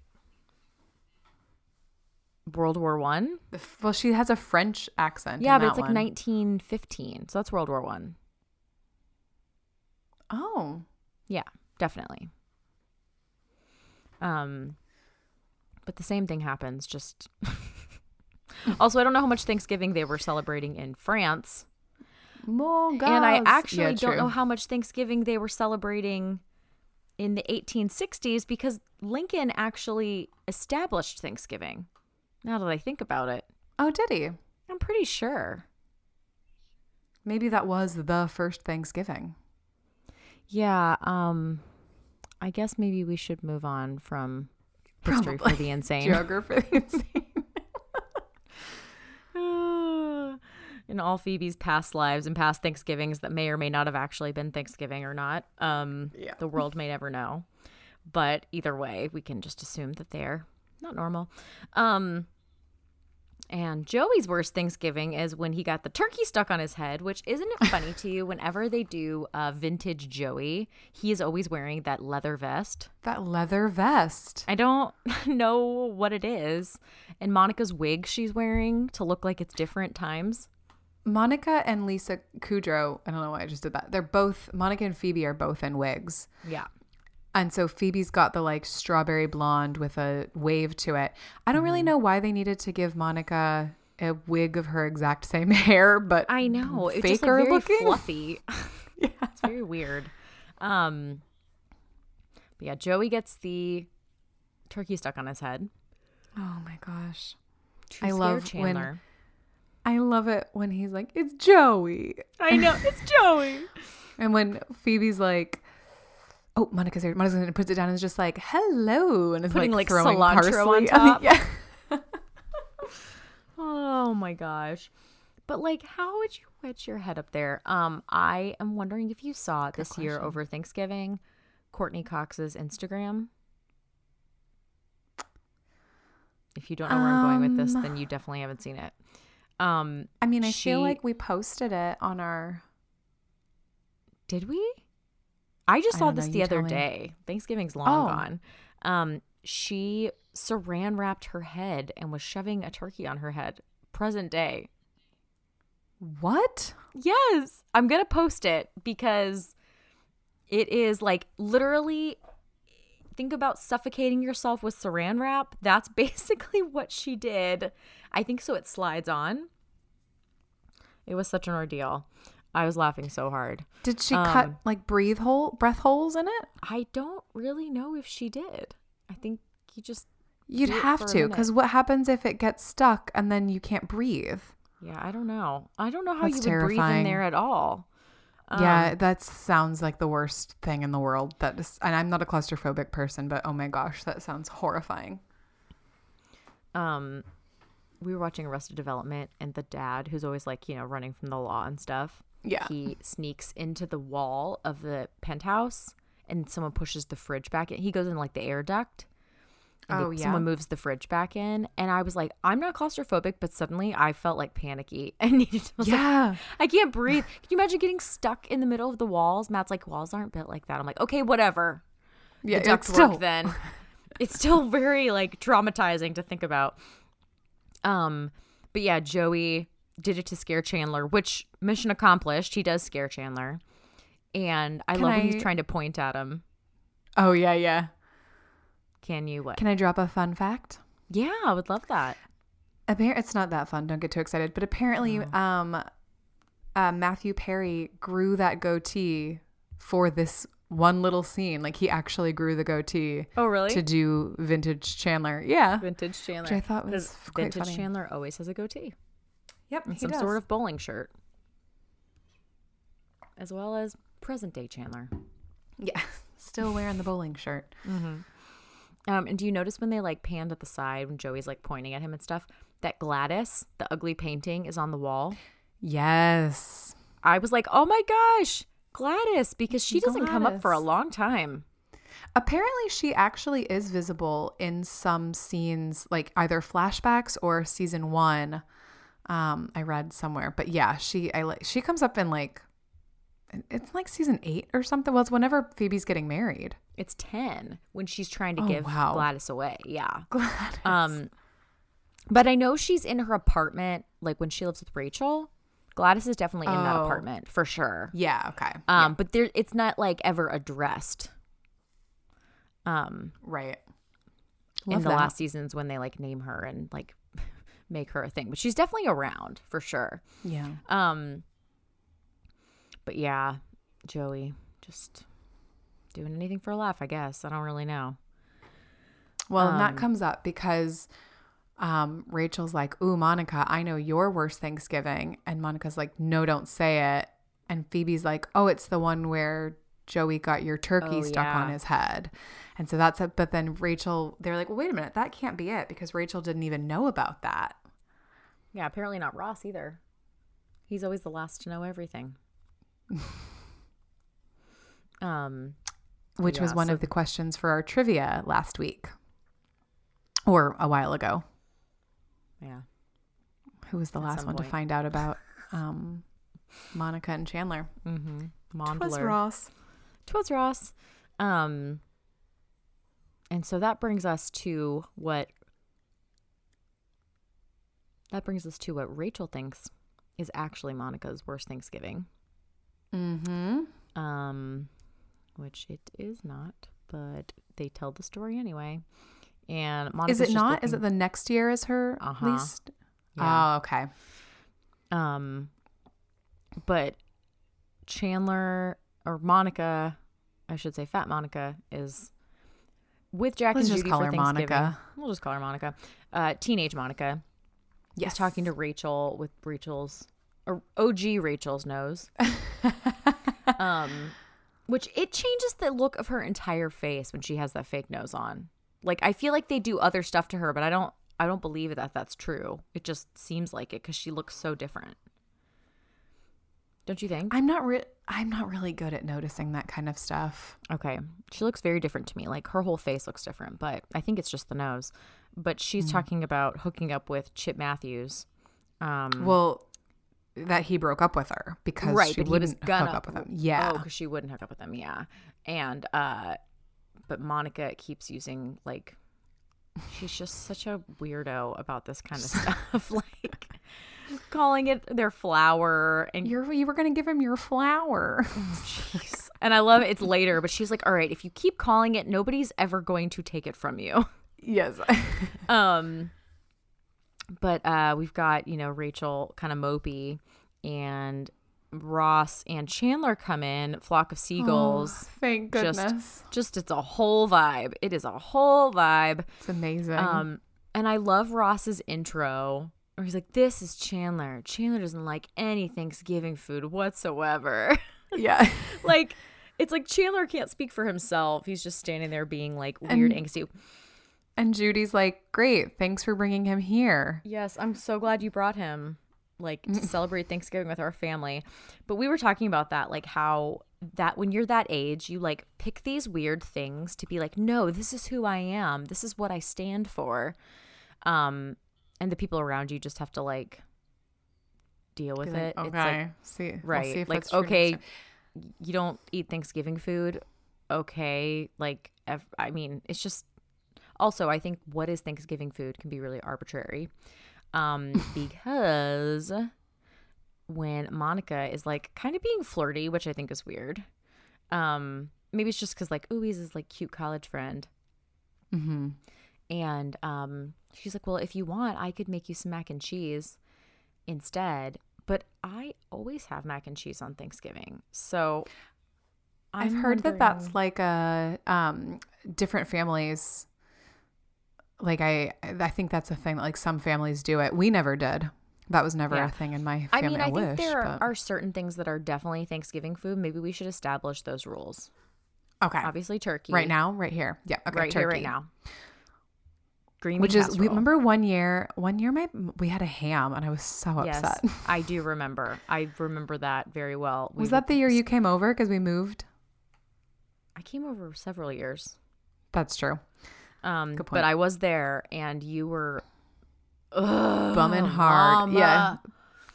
Speaker 1: World War One.
Speaker 2: Well, she has a French accent.
Speaker 1: Yeah, but it's like
Speaker 2: one.
Speaker 1: 1915, so that's World War One.
Speaker 2: Oh.
Speaker 1: Yeah, definitely. Um, but the same thing happens. Just also, I don't know how much Thanksgiving they were celebrating in France.
Speaker 2: More
Speaker 1: And I actually
Speaker 2: Yeah,
Speaker 1: don't know how much Thanksgiving they were celebrating in the 1860s because Lincoln actually established Thanksgiving. Now that I think about it,
Speaker 2: Oh, did he?
Speaker 1: I'm pretty sure.
Speaker 2: Maybe that was the first Thanksgiving.
Speaker 1: Yeah, um I guess maybe we should move on from history for the insane.
Speaker 2: Geography. for the insane.
Speaker 1: in all Phoebe's past lives and past Thanksgivings that may or may not have actually been Thanksgiving or not. Um,
Speaker 2: Yeah.
Speaker 1: the world may never know. But either way, we can just assume that they're not normal. Um, and Joey's worst Thanksgiving is when he got the turkey stuck on his head, which isn't it funny to you? Whenever they do uh, vintage Joey, he is always wearing that leather vest.
Speaker 2: that leather vest.
Speaker 1: I don't know what it is. And Monica's wig she's wearing to look like it's different times.
Speaker 2: Monica and Lisa Kudrow, I don't know why I just did that. They're both, Monica and Phoebe are both in wigs.
Speaker 1: Yeah.
Speaker 2: And so Phoebe's got the like strawberry blonde with a wave to it. I don't
Speaker 1: Mm-hmm.
Speaker 2: really know why they needed to give Monica a wig of her exact same hair, but
Speaker 1: I know. It's just like
Speaker 2: faker
Speaker 1: very
Speaker 2: looking.
Speaker 1: fluffy.
Speaker 2: Yeah.
Speaker 1: It's very weird. Um but yeah, Joey gets the turkey stuck on his head.
Speaker 2: Oh my gosh.
Speaker 1: True
Speaker 2: I love when-
Speaker 1: Chandler.
Speaker 2: I love it when he's like, it's Joey.
Speaker 1: I know, it's Joey.
Speaker 2: And when Phoebe's like, oh, Monica's here. Monica's going to put it down and is just like, hello. And is
Speaker 1: Putting,
Speaker 2: like,
Speaker 1: like,
Speaker 2: throwing
Speaker 1: cilantro on top.
Speaker 2: yeah.
Speaker 1: Oh my gosh. But like how would you wedge your head up there? Um I am wondering if you saw this year over Thanksgiving Courteney Cox's Instagram. If you don't know where I'm going with this,
Speaker 2: Um,
Speaker 1: then you definitely haven't seen it. Um
Speaker 2: I mean, I
Speaker 1: She-
Speaker 2: feel like we posted it on our.
Speaker 1: Did we? I just
Speaker 2: I
Speaker 1: saw
Speaker 2: don't know,
Speaker 1: this the other day. Thanksgiving's long
Speaker 2: Oh.
Speaker 1: gone. Um, she saran wrapped her head and was shoving a turkey on her head. Present day.
Speaker 2: What?
Speaker 1: Yes, I'm gonna post it because it is like literally. Think about suffocating yourself with saran wrap. That's basically what she did. I think so. It slides on. It was such an ordeal. I was laughing so hard.
Speaker 2: Did she cut
Speaker 1: Um,
Speaker 2: like breathe hole breath holes in it?
Speaker 1: I don't really know if she did. I think you just
Speaker 2: You'd have to, because what happens if it gets stuck and then you can't breathe?
Speaker 1: Yeah, I don't know. I don't know how
Speaker 2: That's
Speaker 1: you would breathe in there at all.
Speaker 2: yeah,
Speaker 1: Um,
Speaker 2: that sounds like the worst thing in the world. That is, and I'm not a claustrophobic person, but oh my gosh, that sounds horrifying.
Speaker 1: Um, we were watching Arrested Development, and the dad, who's always like you know running from the law and stuff,
Speaker 2: Yeah.
Speaker 1: he sneaks into the wall of the penthouse, and someone pushes the fridge back in. He goes in like the air duct. and
Speaker 2: Oh,
Speaker 1: they-
Speaker 2: yeah?
Speaker 1: Someone moves the fridge back in, and I was like, I'm not claustrophobic, but suddenly I felt like panicky and needed. To, I was like,
Speaker 2: Yeah.
Speaker 1: I can't breathe. Can you imagine getting stuck in the middle of the walls? Matt's like, walls aren't built like that. I'm like, okay, whatever.
Speaker 2: yeah.
Speaker 1: the duct
Speaker 2: it's still-
Speaker 1: work then. it's still very like traumatizing to think about. Um, but yeah, Joey did it to scare Chandler, which mission accomplished. He does scare Chandler. And I
Speaker 2: Can
Speaker 1: love when he's trying to point at him.
Speaker 2: Oh yeah, yeah.
Speaker 1: Can you what?
Speaker 2: Can I drop a fun fact?
Speaker 1: yeah, I would love that.
Speaker 2: Apparently, it's not that fun. Don't get too excited. But apparently,
Speaker 1: Oh.
Speaker 2: um, uh, Matthew Perry grew that goatee for this one little scene. Like he actually grew the goatee
Speaker 1: Oh, really?
Speaker 2: to do vintage Chandler. Yeah.
Speaker 1: vintage Chandler.
Speaker 2: Which I thought was
Speaker 1: vintage
Speaker 2: funny.
Speaker 1: Chandler always has a goatee
Speaker 2: Yep.
Speaker 1: and some sort of bowling shirt, as well as present day Chandler.
Speaker 2: yeah. Still wearing the bowling shirt.
Speaker 1: Um, and do you notice when they like panned at the side when Joey's like pointing at him and stuff that Gladys, the ugly painting, is on the wall?
Speaker 2: Yes.
Speaker 1: I was like, oh my gosh, Gladys, because she doesn't come up for a long time.
Speaker 2: Apparently, she actually is visible in some scenes, like either flashbacks or season one. Um, I read somewhere, but yeah, she I like she comes up in like it's like season eight or something. Well, it's whenever Phoebe's getting married.
Speaker 1: It's ten when she's trying to
Speaker 2: Oh,
Speaker 1: give
Speaker 2: wow.
Speaker 1: Gladys away. Yeah.
Speaker 2: Gladys.
Speaker 1: Um, but I know she's in her apartment, like when she lives with Rachel. Gladys is definitely in that
Speaker 2: Oh.
Speaker 1: apartment for sure.
Speaker 2: yeah. Okay.
Speaker 1: Um, but there, it's not like ever addressed. Um,
Speaker 2: right.
Speaker 1: in the
Speaker 2: that.
Speaker 1: last seasons when they like name her and like make her a thing, but she's definitely around for sure.
Speaker 2: Yeah.
Speaker 1: Um, but yeah, Joey just doing anything for a laugh, I guess. I don't really know.
Speaker 2: Well, and that
Speaker 1: Um,
Speaker 2: comes up because um, Rachel's like, Ooh, Monica, I know your worst Thanksgiving. And Monica's like, No, don't say it. And Phoebe's like, Oh, it's the one where Joey got your turkey
Speaker 1: Oh,
Speaker 2: stuck on his head. And so that's it. But then Rachel, they're like, Well, wait a minute. That can't be it because Rachel didn't even know about that.
Speaker 1: Yeah, apparently not Ross either. He's always the last to know everything. um,
Speaker 2: Which was one
Speaker 1: so-
Speaker 2: of the questions for our trivia last week or a while ago.
Speaker 1: yeah.
Speaker 2: Who was the
Speaker 1: At
Speaker 2: last one to find out about um, Monica and Chandler?
Speaker 1: Mm-hmm. Mondler.
Speaker 2: Ross.
Speaker 1: Twas Ross. Um, and so that brings us to what that brings us to what Rachel thinks is actually Monica's worst Thanksgiving.
Speaker 2: Mm-hmm.
Speaker 1: Um, which it is not, but they tell the story anyway. And Monica's
Speaker 2: Is it not? Is it the next year Is her
Speaker 1: Uh-huh.
Speaker 2: least?
Speaker 1: Yeah.
Speaker 2: Oh, okay.
Speaker 1: Um, but Chandler or Monica, I should say, Fat Monica is with Jack
Speaker 2: Let's
Speaker 1: and
Speaker 2: just
Speaker 1: Judy
Speaker 2: call
Speaker 1: for
Speaker 2: her
Speaker 1: Thanksgiving.
Speaker 2: Monica.
Speaker 1: We'll just call her Monica. Uh, teenage Monica
Speaker 2: Yes.
Speaker 1: is talking to Rachel with Rachel's or OG Rachel's nose. um, which it changes the look of her entire face when she has that fake nose on. Like I feel like they do other stuff to her, but I don't. I don't believe that that's true. It just seems like it because she looks so different. Don't you think?
Speaker 2: I'm not re- I'm not really good at noticing that kind of stuff.
Speaker 1: Okay. She looks very different to me. Like her whole face looks different, but I think it's just the nose. But she's talking about hooking up with Chip Matthews. Um,
Speaker 2: Well, that he broke up with her because
Speaker 1: right,
Speaker 2: she
Speaker 1: but he was
Speaker 2: wouldn't hook up with him. Yeah.
Speaker 1: Oh, because she wouldn't hook up with him. Yeah. And uh, but Monica keeps using like, she's just such a weirdo about this kind of stuff. like, calling it their flower and
Speaker 2: You're you were gonna give him your flower.
Speaker 1: Jeez. And I love it. It's later, but she's like, "All right, if you keep calling it, nobody's ever going to take it from you."
Speaker 2: yes.
Speaker 1: Um, but uh, we've got you know Rachel kind of mopey, and Ross and Chandler come in, flock of seagulls.
Speaker 2: Thank
Speaker 1: Just-
Speaker 2: goodness.
Speaker 1: Just it's a whole vibe. It is a whole vibe.
Speaker 2: it's amazing.
Speaker 1: Um, and I love Ross's intro. Where he's like, "This is Chandler. Chandler doesn't like any Thanksgiving food whatsoever."
Speaker 2: yeah.
Speaker 1: like it's like Chandler can't speak for himself. He's just standing there being like weird,
Speaker 2: And-
Speaker 1: angsty.
Speaker 2: And Judy's like, Great, thanks for bringing him here.
Speaker 1: Yes, I'm so glad you brought him like to celebrate Thanksgiving with our family. But we were talking about that, like how that when you're that age, you like pick these weird things to be like, no, this is who I am. This is what I stand for. Um, and the people around you just have to like deal with
Speaker 2: like,
Speaker 1: it.
Speaker 2: okay.
Speaker 1: It's like
Speaker 2: see, we'll
Speaker 1: right,
Speaker 2: see if
Speaker 1: like okay, you don't eat Thanksgiving food. Okay, like ev- I mean, it's just also I think what is Thanksgiving food can be really arbitrary, um, because when Monica is like kind of being flirty, which I think is weird. Um, maybe it's just because like ooh, he's his like cute college friend,
Speaker 2: Mhm.
Speaker 1: And um, she's like, well, if you want, I could make you some mac and cheese instead. But I always have mac and cheese on Thanksgiving, so
Speaker 2: I've
Speaker 1: I'm
Speaker 2: heard that that's like a um different families like I I think that's a thing that like some families do it. We never did. That was never
Speaker 1: Yeah.
Speaker 2: a thing in my family.
Speaker 1: I mean, I,
Speaker 2: wish,
Speaker 1: think there
Speaker 2: but-
Speaker 1: are certain things that are definitely Thanksgiving food. Maybe we should establish those rules.
Speaker 2: okay.
Speaker 1: Obviously, turkey
Speaker 2: Right now, right here. Yeah, okay,
Speaker 1: right here, right now. Green
Speaker 2: Which is we remember one year, one year my we had a ham and I was so
Speaker 1: Yes,
Speaker 2: upset.
Speaker 1: I do remember. I remember that very well. We
Speaker 2: Was that the year you came over because we moved?
Speaker 1: I came over several years.
Speaker 2: That's true.
Speaker 1: Um, but. I was there, and you were
Speaker 2: Bumming hard. Yeah.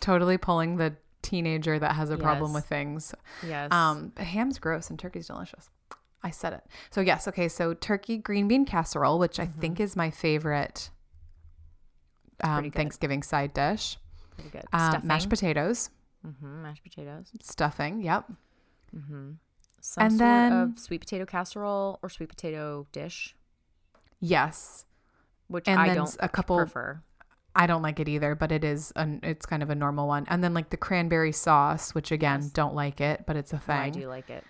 Speaker 2: Totally pulling the teenager that has a problem with things.
Speaker 1: Yes.
Speaker 2: Um, ham's gross and turkey's delicious. I said it. So yes, okay. So turkey green bean casserole, which I think is my favorite um. Thanksgiving side dish.
Speaker 1: pretty good.
Speaker 2: Um, mashed potatoes,
Speaker 1: hmm mashed potatoes.
Speaker 2: stuffing. Yep.
Speaker 1: hmm Some
Speaker 2: And
Speaker 1: sort
Speaker 2: then-
Speaker 1: of sweet potato casserole or sweet potato dish,
Speaker 2: Yes.
Speaker 1: which
Speaker 2: And
Speaker 1: I don't
Speaker 2: a couple-
Speaker 1: prefer.
Speaker 2: I don't like it either, but it is an it's kind of a normal one. And then like the cranberry sauce, which again
Speaker 1: Yes.
Speaker 2: don't like it, but it's a
Speaker 1: Oh,
Speaker 2: thing.
Speaker 1: I do like it.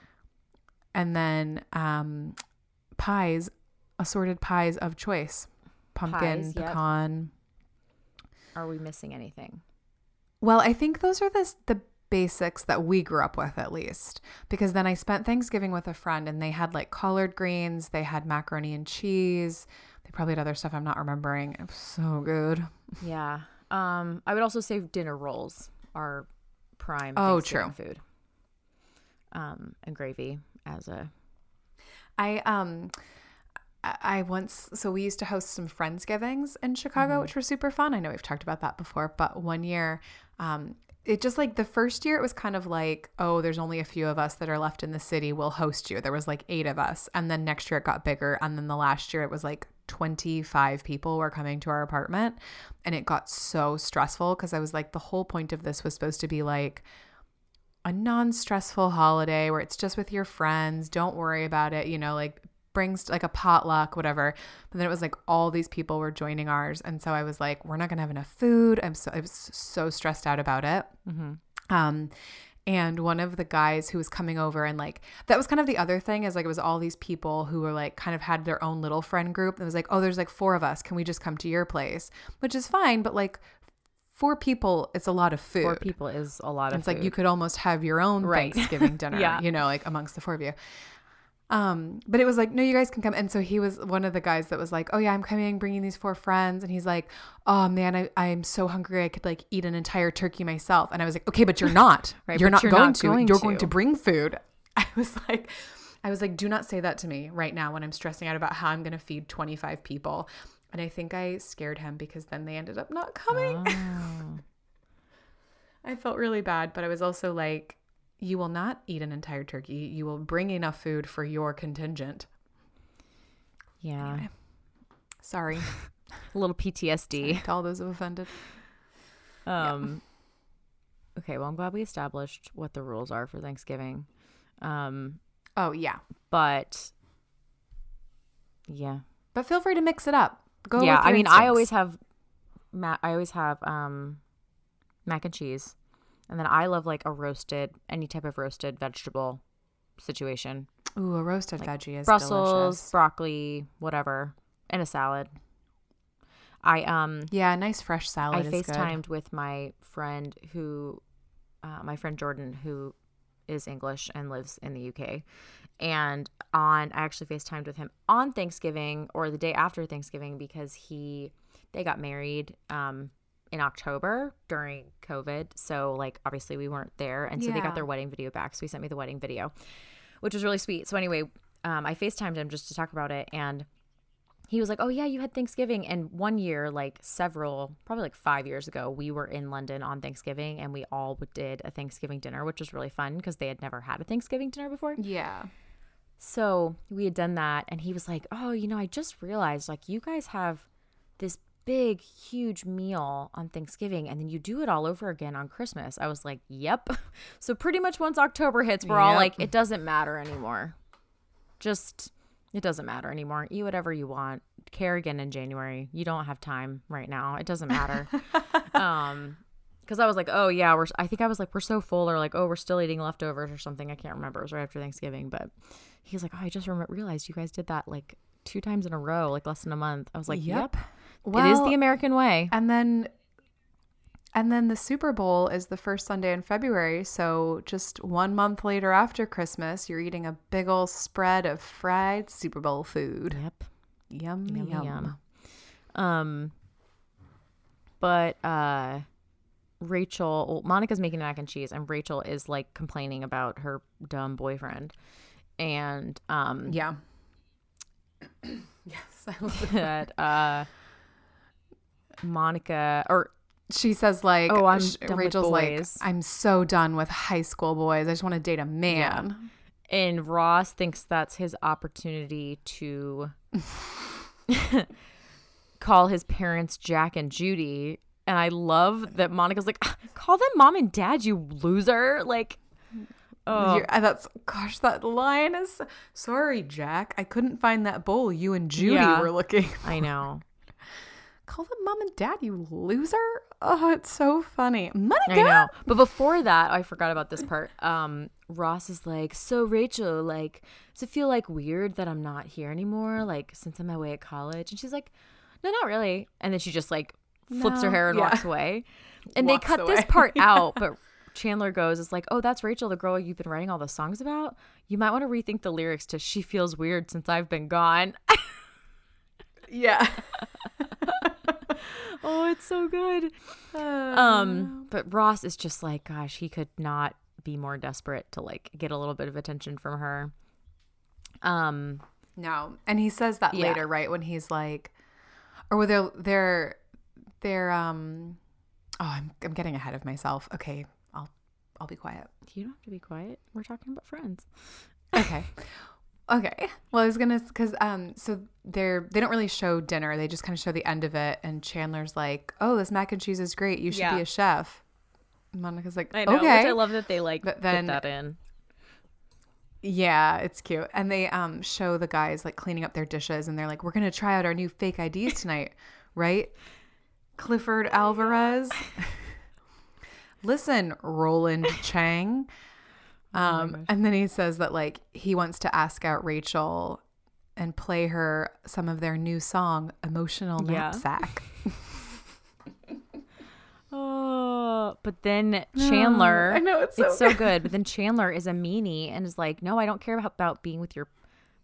Speaker 2: And then um, pies, assorted pies of choice, pumpkin,
Speaker 1: Pies, yep.
Speaker 2: pecan.
Speaker 1: Are we missing anything?
Speaker 2: Well, I think those are the the basics that we grew up with at least. Because then I spent Thanksgiving with a friend and they had like collard greens, they had macaroni and cheese. They probably had other stuff I'm not remembering. It was so good.
Speaker 1: Yeah. Um, I would also say dinner rolls are prime.
Speaker 2: Oh,
Speaker 1: Thanksgiving Food. Um, and gravy as a
Speaker 2: I um I once so we used to host some friendsgivings in Chicago, which were super fun. I know we've talked about that before, but one year, um, it just like the first year it was kind of like, oh, there's only a few of us that are left in the city. We'll host you. There was like eight of us, and then next year it got bigger, and then the last year it was like 25 people were coming to our apartment, and it got so stressful because I was like, the whole point of this was supposed to be like a non-stressful holiday where it's just with your friends don't worry about it you know like brings like a potluck whatever. But then it was like all these people were joining ours and so i was like we're not gonna have enough food. I'm so i was so stressed out about it. Um and one of the guys who was coming over and like that was kind of the other thing is like it was all these people who were like kind of had their own little friend group. It was like oh there's like four of us. Can we just come to your place? Which is fine but like four people it's a lot of food
Speaker 1: four people is a lot of. Food.
Speaker 2: It's like you could almost have your own
Speaker 1: Right.
Speaker 2: Thanksgiving dinner,
Speaker 1: Yeah.
Speaker 2: you know, like amongst the four of you. Um, but it was like, no, you guys can come. And so he was one of the guys that was like, oh yeah, I'm coming, bringing these four friends. And he's like, oh man, I, I'm so hungry. I could like eat an entire turkey myself. And I was like, okay, but you're not,
Speaker 1: Right,
Speaker 2: you're, not,
Speaker 1: you're
Speaker 2: going
Speaker 1: not
Speaker 2: to,
Speaker 1: going
Speaker 2: you're going
Speaker 1: to.
Speaker 2: to bring food. I was like, I was like, do not say that to me right now when I'm stressing out about how I'm going to feed 25 people. And I think I scared him because then they ended up not coming.
Speaker 1: Oh.
Speaker 2: I felt really bad, but I was also like, you will not eat an entire turkey. You will bring enough food for your contingent.
Speaker 1: yeah.
Speaker 2: Sorry
Speaker 1: A little PTSD.
Speaker 2: to all those who offended.
Speaker 1: Um Okay, well I'm glad we established what the rules are for Thanksgiving. Um
Speaker 2: Oh yeah,
Speaker 1: but yeah.
Speaker 2: but feel free to mix it up. Go.
Speaker 1: yeah, I mean I always have ma- I always have um mac and cheese. And then I love like a roasted any type of roasted vegetable situation.
Speaker 2: Ooh, a roasted veggie is
Speaker 1: Brussels,
Speaker 2: delicious.
Speaker 1: broccoli, whatever, and a salad. I um
Speaker 2: Yeah, a nice fresh salad
Speaker 1: I
Speaker 2: is good.
Speaker 1: With my friend who, uh, my friend Jordan, who is English and lives in the UK. And on, I actually FaceTimed with him on Thanksgiving or the day after Thanksgiving because he, they got married um, in October during COVID. So, like, obviously we weren't there. And so they got their wedding video back. So he sent me the wedding video, which was really sweet. So, anyway, um, I FaceTimed him just to talk about it. And he was like, "Oh yeah, you had Thanksgiving." And one year, like several, probably like five years ago, we were in London on Thanksgiving, and we all did a Thanksgiving dinner, which was really fun because they had never had a Thanksgiving dinner before.
Speaker 2: Yeah.
Speaker 1: So we had done that, and he was like, "Oh, you know, I just realized like you guys have this big, huge meal on Thanksgiving, and then you do it all over again on Christmas." I was like, "Yep." So pretty much once October hits, we're all like, "It doesn't matter anymore. Just it doesn't matter anymore. Eat whatever you want. Care again in January. You don't have time right now. It doesn't matter." um because I was like, oh yeah, we're. I think I was like, we're so full, or like, oh, we're still eating leftovers or something. I can't remember. It was right after Thanksgiving, but he's like, oh, I just rem- realized you guys did that like two times in a row, like less than a month. I was like, yep, it is the American way.
Speaker 2: And then and then the Super Bowl is the first Sunday in February, so just one month later after Christmas, you're eating a big old spread of fried Super Bowl food.
Speaker 1: Yep,
Speaker 2: Yum
Speaker 1: yum,
Speaker 2: yum.
Speaker 1: yum. Um, but uh, Rachel, well, Monica's making mac and cheese, and Rachel is like complaining about her dumb boyfriend, and um,
Speaker 2: Yeah. yes. I love it.
Speaker 1: that uh, Monica or
Speaker 2: She says like
Speaker 1: Oh, I'm
Speaker 2: sh-
Speaker 1: done with
Speaker 2: Rachel's like. I'm so done with high school boys. I just want to date a man.
Speaker 1: And Ross thinks that's his opportunity to call his parents Jack and Judy. And I love that Monica's like, "Ah, call them mom and dad, you loser. Like, oh,
Speaker 2: You're- uh, that's gosh, that line is sorry, Jack. I couldn't find that bowl you and Judy
Speaker 1: Yeah.
Speaker 2: were looking.
Speaker 1: I know.
Speaker 2: Call them mom and dad, you loser. Oh, it's so funny. Monica.
Speaker 1: I know. But before that, I forgot about this part. Um, Ross is like, so Rachel, like, does it feel like weird that I'm not here anymore? Like, since I'm away at college? And she's like, no, not really. And then she just like flips her hair and
Speaker 2: Yeah.
Speaker 1: walks away. And they
Speaker 2: Walks
Speaker 1: cut this part out, but Chandler goes, it's like, oh, that's Rachel, the girl you've been writing all the songs about. You might want to rethink the lyrics to She Feels Weird Since I've Been Gone.
Speaker 2: Yeah.
Speaker 1: oh, it's so good. Um, but Ross is just like, gosh, he could not be more desperate to like get a little bit of attention from her. Um,
Speaker 2: No. And he says that
Speaker 1: Yeah.
Speaker 2: later, right? When he's like or they're they're they're um oh I'm I'm getting ahead of myself. Okay, I'll be quiet.
Speaker 1: you don't have to be quiet. We're talking about friends.
Speaker 2: Okay. okay. Well, I was gonna because um so they're they don't really show dinner. They just kind of show the end of it, and Chandler's like, "Oh, this mac and cheese is great. You should
Speaker 1: Yeah.
Speaker 2: be a chef." Monica's like,
Speaker 1: I know,
Speaker 2: "Okay."
Speaker 1: which I love that they like
Speaker 2: But
Speaker 1: put that in.
Speaker 2: Yeah, it's cute. And they um show the guys like cleaning up their dishes and they're like, We're gonna try out our new fake IDs tonight, right? Clifford Alvarez. Listen, Roland Chang. Um, and then he says that like he wants to ask out Rachel and play her some of their new song, Emotional
Speaker 1: Yeah.
Speaker 2: Knapsack.
Speaker 1: Oh, but then Chandler,
Speaker 2: I know, it's
Speaker 1: it's
Speaker 2: so
Speaker 1: so good. But then Chandler is a meanie and is like, "No, I don't care about, about being with your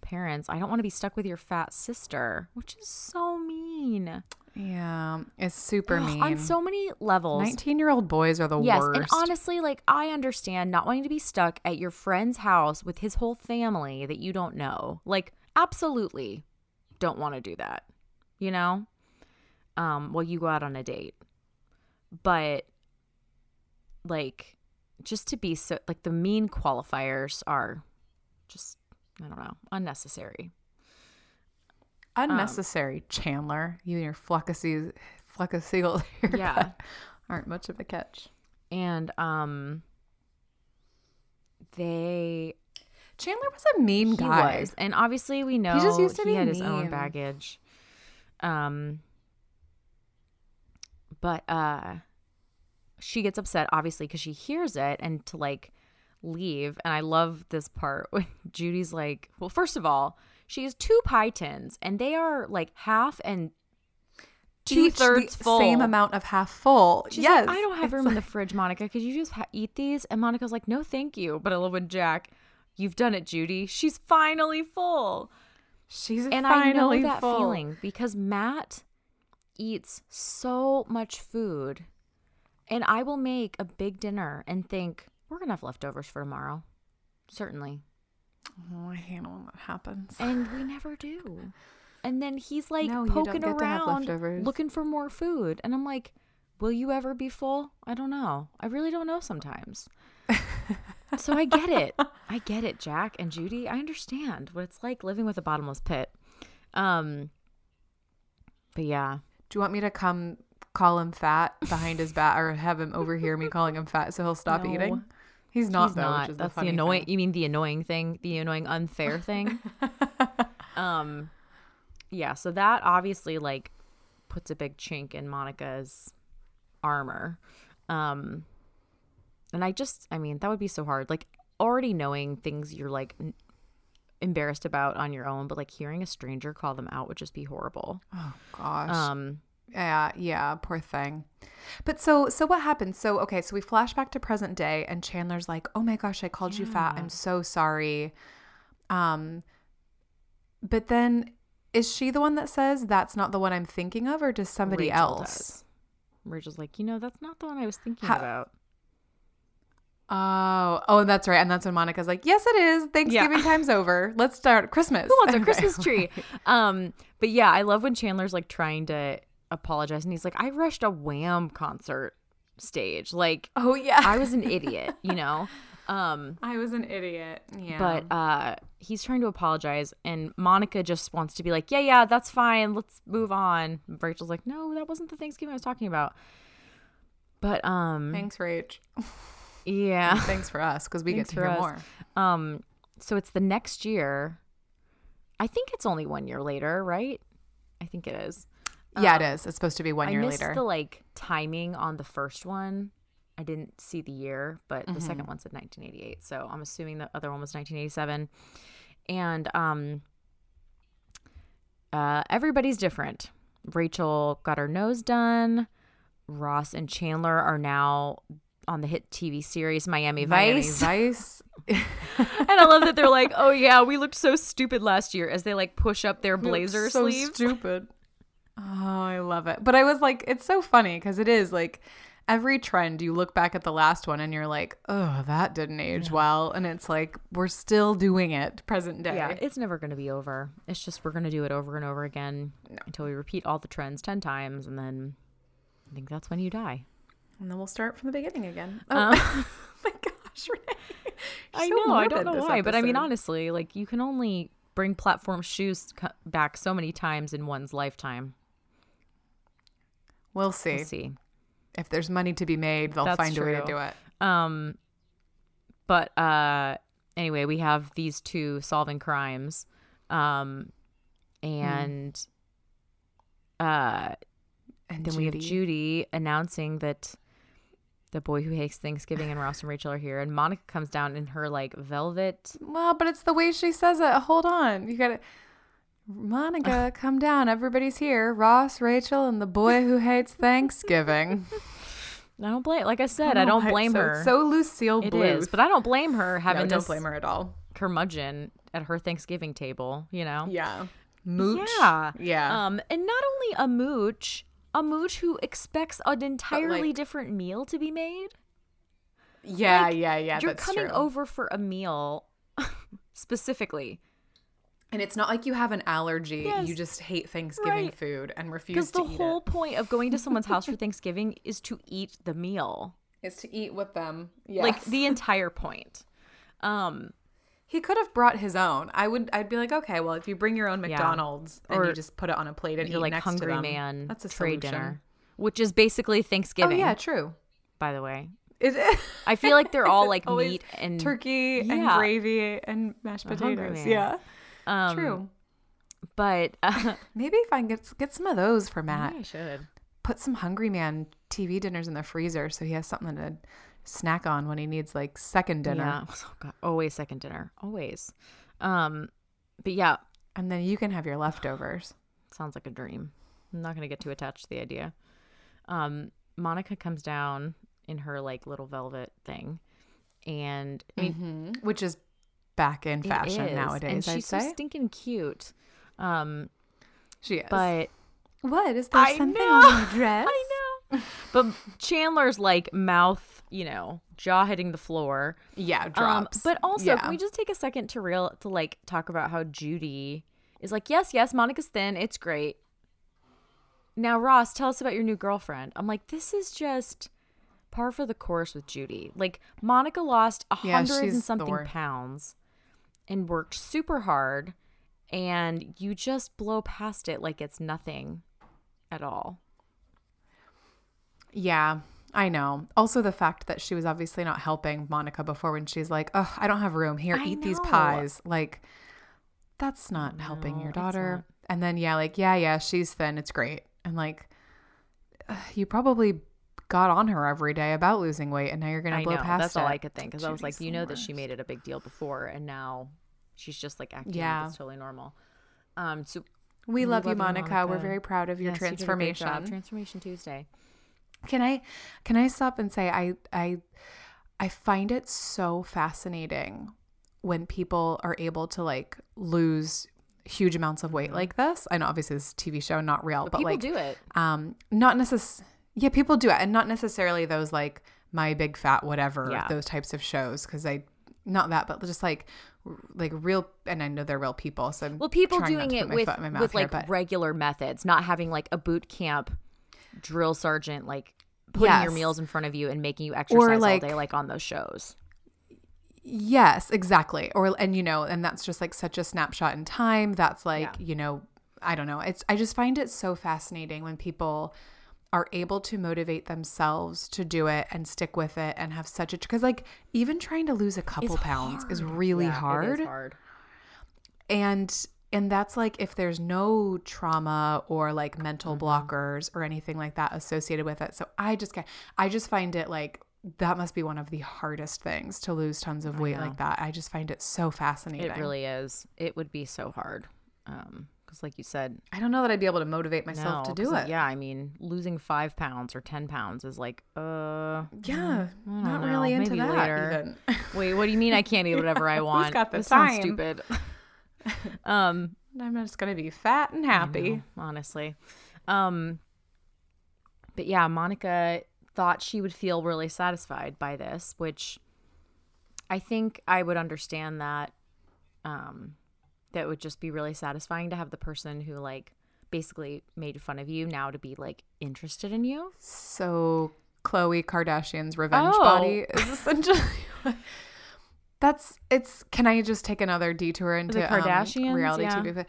Speaker 1: parents. I don't want to be stuck with your fat sister," which is so mean.
Speaker 2: Yeah, it's super mean.
Speaker 1: on so many levels.
Speaker 2: 19 year old boys are the
Speaker 1: Yes,
Speaker 2: worst.
Speaker 1: and honestly, like I understand not wanting to be stuck at your friend's house with his whole family that you don't know. Like, absolutely, don't want to do that. You know, um, while you go out on a date, but like, just to be so like the mean qualifiers are just I don't know unnecessary.
Speaker 2: Unnecessary, Chandler. You and your fluckacy, fluckaseagle haircut.
Speaker 1: Yeah.
Speaker 2: aren't much of a catch.
Speaker 1: And um they
Speaker 2: Chandler was a mean
Speaker 1: he
Speaker 2: guy.
Speaker 1: was. And obviously we know
Speaker 2: just used to
Speaker 1: he
Speaker 2: be
Speaker 1: had his own baggage. Um but uh she gets upset obviously because she hears it and to like leave and i love this part when judy's like well first of all she has two pie tins and they are like half and two thirds full
Speaker 2: Same amount of half full.
Speaker 1: She's
Speaker 2: yes.
Speaker 1: like, I don't have room in the fridge, Monica. Could you just ha- eat these? And Monica's like, No, thank you. But I love when Jack, you've done it, Judy. She's finally full.
Speaker 2: She's finally full.
Speaker 1: And I know that
Speaker 2: full.
Speaker 1: feeling because Matt eats so much food. And I will make a big dinner and think, we're going to have leftovers for tomorrow. Certainly.
Speaker 2: Oh, I hate when that happens.
Speaker 1: And we never do. And then he's like
Speaker 2: No,
Speaker 1: poking
Speaker 2: get to have
Speaker 1: around looking for more food. And I'm like, will you ever be full? I don't know. I really don't know sometimes. so I get it. I get it, Jack and Judy. I understand what it's like living with a bottomless pit. Um but yeah.
Speaker 2: Do you want me to come call him fat behind his back or have him overhear me calling him fat so he'll stop
Speaker 1: No.
Speaker 2: eating? He's not
Speaker 1: he's
Speaker 2: though,
Speaker 1: not. That's
Speaker 2: the
Speaker 1: the, annoying
Speaker 2: thing.
Speaker 1: you mean the annoying thing, the annoying unfair thing. um yeah, so that obviously like puts a big chink in Monica's armor. Um and I just I mean, that would be so hard. Like already knowing things you're like n- embarrassed about on your own, but like hearing a stranger call them out would just be horrible.
Speaker 2: Oh gosh.
Speaker 1: Um
Speaker 2: Yeah, yeah, poor thing. But so so what happened? So okay, so we flash back to present day and Chandler's like, "Oh my gosh, I called you fat. I'm so sorry." Um but then is she the one that says that's not the one I'm thinking of or does somebody
Speaker 1: Rachel
Speaker 2: else?
Speaker 1: does. Rachel's like, you know, that's not the one I was thinking
Speaker 2: How-
Speaker 1: about.
Speaker 2: Oh, oh, that's right. And that's when Monica's like, "Yes, it is. Thanksgiving time's over. Let's start Christmas."
Speaker 1: Who wants a Christmas tree? um, but yeah, I love when Chandler's like trying to apologize and he's like, I rushed a Wham concert stage. Like
Speaker 2: Oh yeah.
Speaker 1: I was an idiot, you know? Um,
Speaker 2: I was an idiot. Yeah.
Speaker 1: but uh he's trying to apologize and Monica just wants to be like, Yeah, yeah, that's fine. Let's move on. Rachel's like, No, that wasn't the Thanksgiving I was talking about. But um
Speaker 2: thanks, Rach.
Speaker 1: yeah.
Speaker 2: Thanks for us because we get to hear
Speaker 1: us.
Speaker 2: more.
Speaker 1: Um so it's the next year. I think it's only one year later, right? I think it is.
Speaker 2: Yeah,
Speaker 1: Um,
Speaker 2: it is. It's supposed to be one
Speaker 1: I
Speaker 2: year
Speaker 1: missed
Speaker 2: later.
Speaker 1: the like timing on the first one. I didn't see the year, but the second one said 1988. So I'm assuming the other one was 1987. And um uh everybody's different. Rachel got her nose done. Ross and Chandler are now on the hit TV series Miami
Speaker 2: Miami
Speaker 1: Vice.
Speaker 2: Vice.
Speaker 1: and I love that they're like, "Oh yeah, we looked so stupid last year" as they like push up their blazer
Speaker 2: so
Speaker 1: sleeves.
Speaker 2: stupid. Oh, I love it. But I was like, it's so funny because it is like every trend. You look back at the last one and you're like, oh, that didn't age well, and it's like we're still doing it present day.
Speaker 1: Yeah, it's never going to be over. It's just we're going to do it over and over again until we repeat all the trends 10 times and then I think that's when you die.
Speaker 2: and then we'll start from the beginning again. Oh,
Speaker 1: Um,
Speaker 2: my gosh, Renee.
Speaker 1: I
Speaker 2: so
Speaker 1: know, I don't know why, but I mean honestly, like you can only bring platform shoes back so many times in one's lifetime.
Speaker 2: We'll see.
Speaker 1: We'll see.
Speaker 2: If there's money to be made, they'll
Speaker 1: That's
Speaker 2: find a way to do it.
Speaker 1: Um but uh anyway, we have these two solving crimes. Um and uh
Speaker 2: And
Speaker 1: then we have Judy announcing that the boy who hates Thanksgiving and Ross and Rachel are here, and Monica comes down in her like velvet.
Speaker 2: Well, but it's the way she says it. Hold on. You got to. Monica, come down. Everybody's here. Ross, Rachel, and the boy who hates Thanksgiving.
Speaker 1: I don't blame. Like I said, I don't
Speaker 2: why
Speaker 1: blame
Speaker 2: it's so-
Speaker 1: her.
Speaker 2: So Lucille
Speaker 1: It
Speaker 2: Bluth.
Speaker 1: is, but I don't blame her having
Speaker 2: no, don't
Speaker 1: this
Speaker 2: blame her at all.
Speaker 1: curmudgeon at her Thanksgiving table. You know.
Speaker 2: Yeah. Mooch.
Speaker 1: Yeah.
Speaker 2: Yeah.
Speaker 1: Um, and not only a mooch, a mooch who expects an entirely
Speaker 2: like-
Speaker 1: different meal to be made.
Speaker 2: yeah,
Speaker 1: like,
Speaker 2: yeah, yeah.
Speaker 1: You're
Speaker 2: that's
Speaker 1: coming
Speaker 2: true.
Speaker 1: over for a meal, specifically.
Speaker 2: And it's not like you have an allergy.
Speaker 1: Yes.
Speaker 2: You just hate Thanksgiving
Speaker 1: Right.
Speaker 2: food and refuse to
Speaker 1: it.
Speaker 2: Because
Speaker 1: the
Speaker 2: whole
Speaker 1: point of going to someone's house for Thanksgiving is to eat the meal.
Speaker 2: Is to eat with them. Yes.
Speaker 1: Like the entire point. Um,
Speaker 2: he could have brought his own. I would. I'd be like, okay, well, if you bring your own
Speaker 1: Yeah.
Speaker 2: McDonald's and
Speaker 1: Or
Speaker 2: you just put it on a plate and
Speaker 1: you're
Speaker 2: eat
Speaker 1: like hungry
Speaker 2: to them,
Speaker 1: man
Speaker 2: that's a
Speaker 1: tray
Speaker 2: solution.
Speaker 1: dinner. which is basically Thanksgiving.
Speaker 2: Oh yeah, true.
Speaker 1: by the way.
Speaker 2: Is it?
Speaker 1: I feel like they're all like meat and
Speaker 2: turkey and gravy and mashed potatoes. Yeah,
Speaker 1: um,
Speaker 2: true.
Speaker 1: But uh,
Speaker 2: Maybe if I can get get some of those for Matt.
Speaker 1: I should.
Speaker 2: Put some Hungry Man TV dinners in the freezer so he has something to snack on when he needs like second dinner.
Speaker 1: Yeah. Oh, God. Always second dinner. Always. Um, but yeah,
Speaker 2: And then you can have your leftovers.
Speaker 1: sounds like a dream. I'm not gonna get too attached to the idea. Um, Monica comes down in her like little velvet thing, and I mean,
Speaker 2: Which is back in fashion nowadays,
Speaker 1: and
Speaker 2: I'd
Speaker 1: she's
Speaker 2: say.
Speaker 1: so stinking cute. Um,
Speaker 2: she is.
Speaker 1: but
Speaker 2: what? Is there
Speaker 1: I
Speaker 2: something
Speaker 1: know.
Speaker 2: on your dress?
Speaker 1: I know. But Chandler's like mouth, you know, jaw hitting the floor.
Speaker 2: Yeah,
Speaker 1: Um,
Speaker 2: drops.
Speaker 1: but also,
Speaker 2: Yeah.
Speaker 1: can we just take a second to real to like talk about how Judy is like, yes, yes, Monica's thin, it's great. Now, Ross, tell us about your new girlfriend. I'm like, this is just par for the course with Judy. Like, Monica lost a
Speaker 2: Yeah,
Speaker 1: hundred and something pounds and worked super hard, and you just blow past it like it's nothing at all.
Speaker 2: Yeah, I know. Also, the fact that she was obviously not helping Monica before when she's like, "Oh, I don't have room. Here,
Speaker 1: I
Speaker 2: eat these pies." Like, that's not helping your daughter. And then, yeah, like, yeah, yeah, she's thin. It's great. And like, you probably got on her every day about losing weight, and now you're gonna
Speaker 1: I
Speaker 2: blow
Speaker 1: know.
Speaker 2: past
Speaker 1: That's
Speaker 2: it.
Speaker 1: all I could think because I was like, you know that she made it a big deal before, and now she's just like acting
Speaker 2: Yeah.
Speaker 1: like it's totally normal. Um, so
Speaker 2: We, love, you,
Speaker 1: love you,
Speaker 2: Monica. We're very proud of your
Speaker 1: yes, you great job.
Speaker 2: transformation.
Speaker 1: Transformation Tuesday.
Speaker 2: Can I can I stop and say I I I find it so fascinating when people are able to like lose huge amounts of weight like this. I know obviously this TV show, not real,
Speaker 1: But,
Speaker 2: but,
Speaker 1: people
Speaker 2: like
Speaker 1: do it.
Speaker 2: um not necess yeah, people do it and not necessarily those like my big fat whatever
Speaker 1: Yeah.
Speaker 2: those types of shows cuz I not that but just like like real and I know they're real people so I'm
Speaker 1: Well, people doing it with with like regular methods, not having like a boot camp drill sergeant like putting your meals in front of you and making you exercise
Speaker 2: like-
Speaker 1: all day, like on those shows.
Speaker 2: Yes, exactly. Or and you know, and that's just like such a snapshot in time. That's like,
Speaker 1: Yeah.
Speaker 2: you know, I don't know. It's I just find it so fascinating when people are able to motivate themselves to do it and stick with it and have such a because like even trying to lose a couple
Speaker 1: It's
Speaker 2: pounds is really
Speaker 1: Yeah, is
Speaker 2: hard.
Speaker 1: hard.
Speaker 2: And and that's like if there's no trauma or like mental
Speaker 1: Mm-hmm.
Speaker 2: blockers or anything like that associated with it. So I just get I just find it like that must be one of the hardest things to lose tons of weight like that. I just find it so fascinating.
Speaker 1: It really is. It would be so hard. Um, because like you said,
Speaker 2: I don't know that I'd be able to motivate myself
Speaker 1: no,
Speaker 2: to do it.
Speaker 1: Yeah, I mean, losing five pounds or ten pounds is like, uh,
Speaker 2: Yeah,
Speaker 1: I
Speaker 2: not
Speaker 1: don't
Speaker 2: really
Speaker 1: know.
Speaker 2: into
Speaker 1: Maybe
Speaker 2: that.
Speaker 1: later.
Speaker 2: Even.
Speaker 1: Wait, what do you mean I can't eat whatever I want?
Speaker 2: got the
Speaker 1: this sounds stupid. um,
Speaker 2: I'm just gonna be fat and happy.
Speaker 1: know, honestly. Um, but yeah, Monica thought she would feel really satisfied by this, which I think I would understand that. Um, that would just be really satisfying to have the person who like basically made fun of you now to be like interested in you.
Speaker 2: So Khloé Kardashian's revenge
Speaker 1: Oh.
Speaker 2: body is essentially. That's it's. Can I just take another detour into um,
Speaker 1: Kardashians?
Speaker 2: reality
Speaker 1: Yeah.
Speaker 2: TV?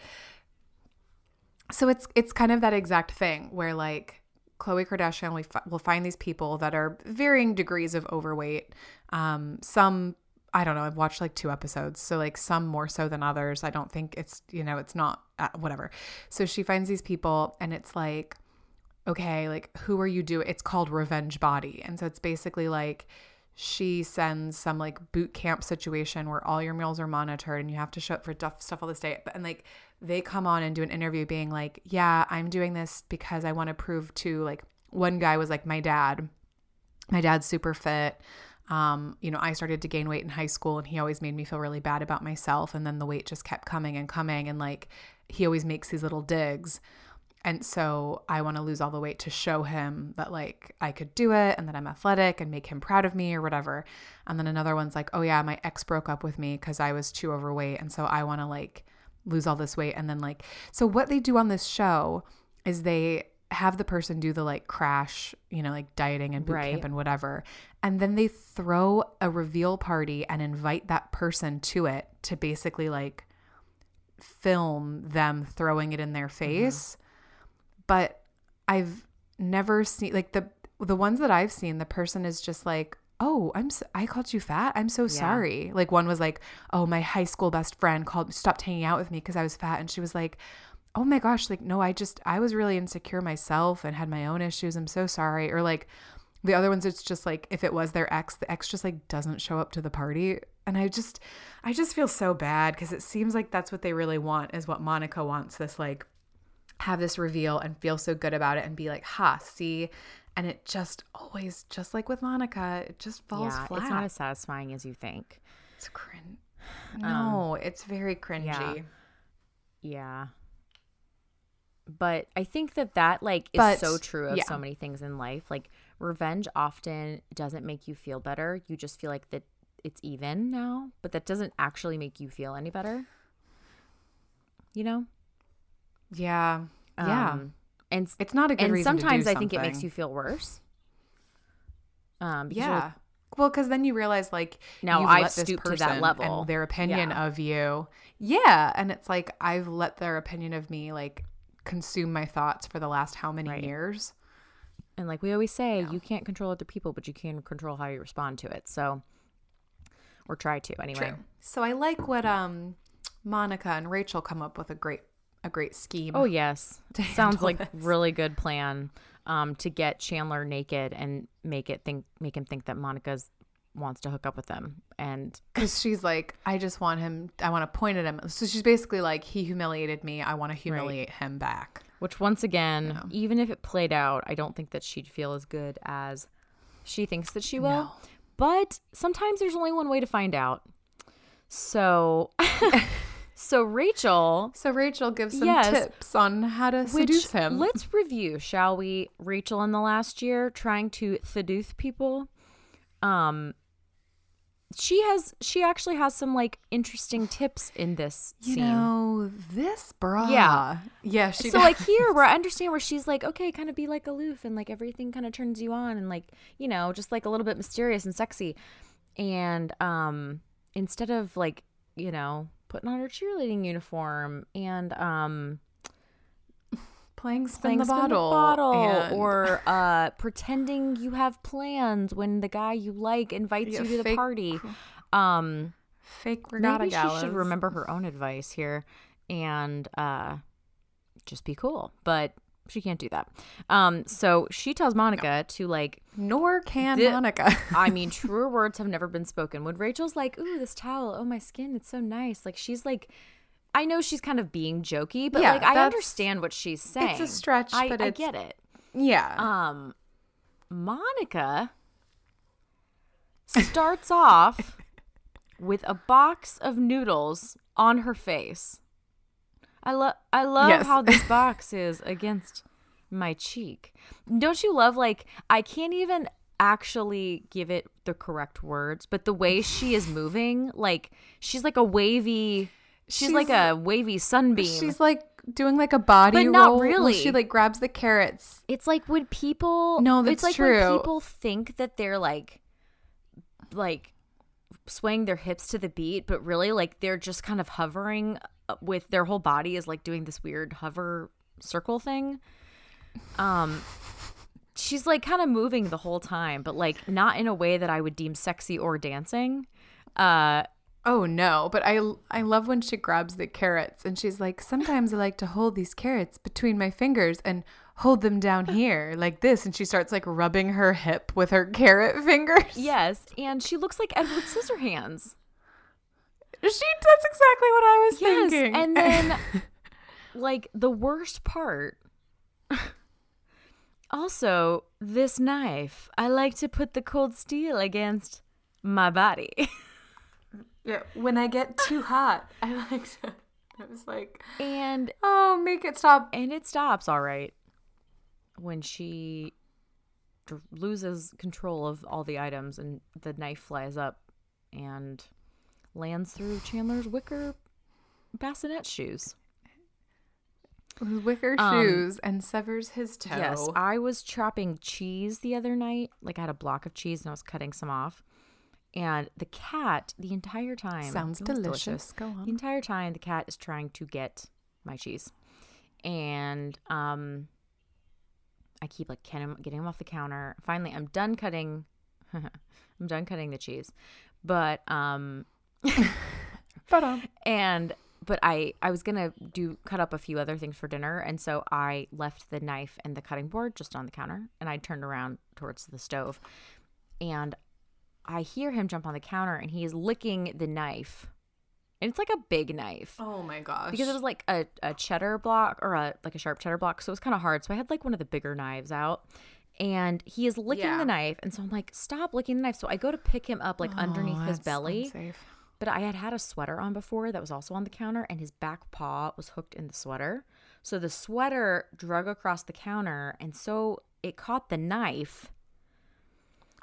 Speaker 2: So it's it's kind of that exact thing where like Khloé Kardashian we fi- will find these people that are varying degrees of overweight. Um, some I don't know. I've watched like two episodes, so like some more so than others. I don't think it's you know it's not uh, whatever. So she finds these people, and it's like okay, like who are you doing? It's called Revenge Body. And so it's basically like she sends some like boot camp situation where all your meals are monitored and you have to show up for stuff, all this day. And like they come on and do an interview being like, yeah, I'm doing this because I want to prove to like one guy was like my dad. My dad's super fit. Um, you know, I started to gain weight in high school and he always made me feel really bad about myself. And then the weight just kept coming and coming. And like he always makes these little digs. And so I want to lose all the weight to show him that like I could do it and that I'm athletic and make him proud of me or whatever. And then another one's like, oh yeah, my ex broke up with me because I was too overweight. And so I want to like lose all this weight. And then like, so what they do on this show is they have the person do the like crash, you know, like dieting and boot
Speaker 1: Right.
Speaker 2: camp and whatever. And then they throw a reveal party and invite that person to it to basically like film them throwing it in their mm-hmm. face. But I've never seen like the the ones that I've seen, the person is just like, "Oh, I'm so, I called you fat. I'm so sorry." Like one was like, "Oh, my high school best friend called stopped hanging out with me because I was fat," and she was like, "Oh my gosh, like no, I just I was really insecure myself and had my own issues. I'm so sorry." Or like the other ones, it's just like if it was their ex, the ex just like doesn't show up to the party, and I just I just feel so bad because it seems like that's what they really want is what Monica wants. This like have this reveal and feel so good about it and be like, ha, see. And it just always, just like with Monica, it just falls
Speaker 1: yeah,
Speaker 2: flat.
Speaker 1: it's not as satisfying as you think.
Speaker 2: It's cringe. Um, no, it's very cringy.
Speaker 1: yeah. Yeah. But I think that that like is
Speaker 2: But,
Speaker 1: so true of
Speaker 2: yeah.
Speaker 1: so many things in life. Like revenge often doesn't make you feel better. You just feel like that it's even now, but that doesn't actually make you feel any better. You know?
Speaker 2: Yeah. Yeah.
Speaker 1: Um, and
Speaker 2: it's not a good
Speaker 1: and
Speaker 2: reason to do
Speaker 1: sometimes I think it makes you feel worse. Um,
Speaker 2: Yeah.
Speaker 1: like,
Speaker 2: Well, because then you realize like
Speaker 1: Now I've stooped to that level.
Speaker 2: and their opinion
Speaker 1: Yeah.
Speaker 2: of you. Yeah, and it's like I've let their opinion of me like consume my thoughts for the last how many
Speaker 1: Right.
Speaker 2: years.
Speaker 1: And like we always say, you can't control other people, but you can control how you respond to it. So, or try to anyway.
Speaker 2: So I like what um Monica and Rachel come up with a great a great scheme.
Speaker 1: Oh yes, sounds like
Speaker 2: this.
Speaker 1: really good plan. Um, to get Chandler naked and make it think, make him think that Monica's wants to hook up with them, and
Speaker 2: because she's like, I just want him. I want to point at him. So she's basically like, he humiliated me. I want to humiliate him back.
Speaker 1: which once again, even if it played out, I don't think that she'd feel as good as she thinks that she will.
Speaker 2: No.
Speaker 1: But sometimes there's only one way to find out. So, so Rachel
Speaker 2: So Rachel gives some
Speaker 1: Yes.
Speaker 2: tips on how to seduce him.
Speaker 1: let's review, shall we? Rachel in the last year trying to seduce people. Um she has she actually has some like interesting tips in this
Speaker 2: you
Speaker 1: scene.
Speaker 2: know this bra.
Speaker 1: Yeah.
Speaker 2: yeah. She
Speaker 1: so like here where I understand where she's like, okay, kind of be like aloof and like everything kind of turns you on and like, you know, just like a little bit mysterious and sexy. And um instead of like, you know, putting on her cheerleading uniform and um
Speaker 2: playing spin,
Speaker 1: playing
Speaker 2: the,
Speaker 1: spin
Speaker 2: bottle,
Speaker 1: bottle
Speaker 2: and-
Speaker 1: or uh, pretending you have plans when the guy you like invites
Speaker 2: Yeah,
Speaker 1: you to the party. Um,
Speaker 2: fake regatta
Speaker 1: maybe she should remember her own advice here and uh, just be cool, but she can't do that. Um, so she tells Monica to like.
Speaker 2: Nor can Monica.
Speaker 1: I mean, truer words have never been spoken. When Rachel's like, "Ooh, this towel, oh my skin, it's so nice," like she's like. I know she's kind of being jokey, but
Speaker 2: Yeah,
Speaker 1: like I understand what she's saying.
Speaker 2: it's a stretch,
Speaker 1: I,
Speaker 2: but
Speaker 1: I get it.
Speaker 2: yeah.
Speaker 1: Um, Monica starts off with a box of noodles on her face. I love I love
Speaker 2: Yes.
Speaker 1: how this box is against my cheek. Don't you love like I can't even actually give it the correct words, but the way she is moving, like she's like a wavy she's, like a wavy sunbeam.
Speaker 2: She's like doing like a body
Speaker 1: But not
Speaker 2: roll.
Speaker 1: really.
Speaker 2: She like grabs the carrots.
Speaker 1: It's like when people
Speaker 2: No,
Speaker 1: it's
Speaker 2: that's
Speaker 1: like when people think that they're like like swaying their hips to the beat, but really like they're just kind of hovering uh, with their whole body is like doing this weird hover circle thing. Um she's like kind of moving the whole time, but like not in a way that I would deem sexy or dancing. Uh
Speaker 2: Oh no, but I I love when she grabs the carrots and she's like, "Sometimes I like to hold these carrots between my fingers and hold them down here like this." And she starts like rubbing her hip with her carrot fingers.
Speaker 1: yes, and she looks like Edward Scissorhands.
Speaker 2: She that's exactly what I was
Speaker 1: Yes,
Speaker 2: thinking.
Speaker 1: and then like the worst part. also, this knife, I like to put the cold steel against my body.
Speaker 2: Yeah, when I get too hot, I like to I was like,
Speaker 1: and
Speaker 2: "Oh, make it stop."
Speaker 1: and it stops all right when she dr- loses control of all the items and the knife flies up and lands through Chandler's wicker bassinet shoes.
Speaker 2: Wicker
Speaker 1: Um,
Speaker 2: shoes and severs his toe.
Speaker 1: Yes, I was chopping cheese the other night. Like I had a block of cheese and I was cutting some off. And the cat, the entire time,
Speaker 2: Sounds
Speaker 1: was
Speaker 2: delicious. Go
Speaker 1: The entire time, the cat is trying to get my cheese, and um, I keep like getting him, getting him off the counter. Finally, I'm done cutting. I'm done cutting the cheese, but um,
Speaker 2: But um,
Speaker 1: and but I I was gonna do cut up a few other things for dinner, and so I left the knife and the cutting board just on the counter, and I turned around towards the stove, and I hear him jump on the counter, and he is licking the knife, and it's like a big knife.
Speaker 2: Oh my gosh,
Speaker 1: because it was like a, a cheddar block or a like a sharp cheddar block. So it was kind of hard. So i had like one of the bigger knives out. And he is licking
Speaker 2: Yeah.
Speaker 1: the knife. And so i'm like stop licking the knife. So i go to pick him up like underneath
Speaker 2: Oh,
Speaker 1: his belly.
Speaker 2: unsafe.
Speaker 1: but i had had a sweater on before that was also on the counter and his back paw was hooked in the sweater. So the sweater drug across the counter and so it caught the knife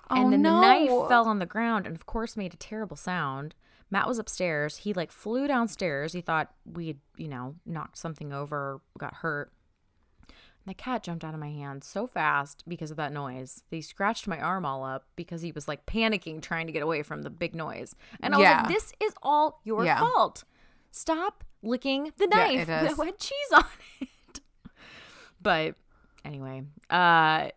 Speaker 1: and
Speaker 2: Oh,
Speaker 1: then
Speaker 2: no.
Speaker 1: the knife fell on the ground and of course made a terrible sound. Matt was upstairs. He like flew downstairs. He thought we'd you know knocked something over got hurt. And the cat jumped out of my hand so fast because of that noise. He scratched my arm all up because he was like panicking trying to get away from the big noise. And i was like this is all your
Speaker 2: Yeah.
Speaker 1: fault. Stop licking the knife.
Speaker 2: It
Speaker 1: that had cheese on it. But anyway uh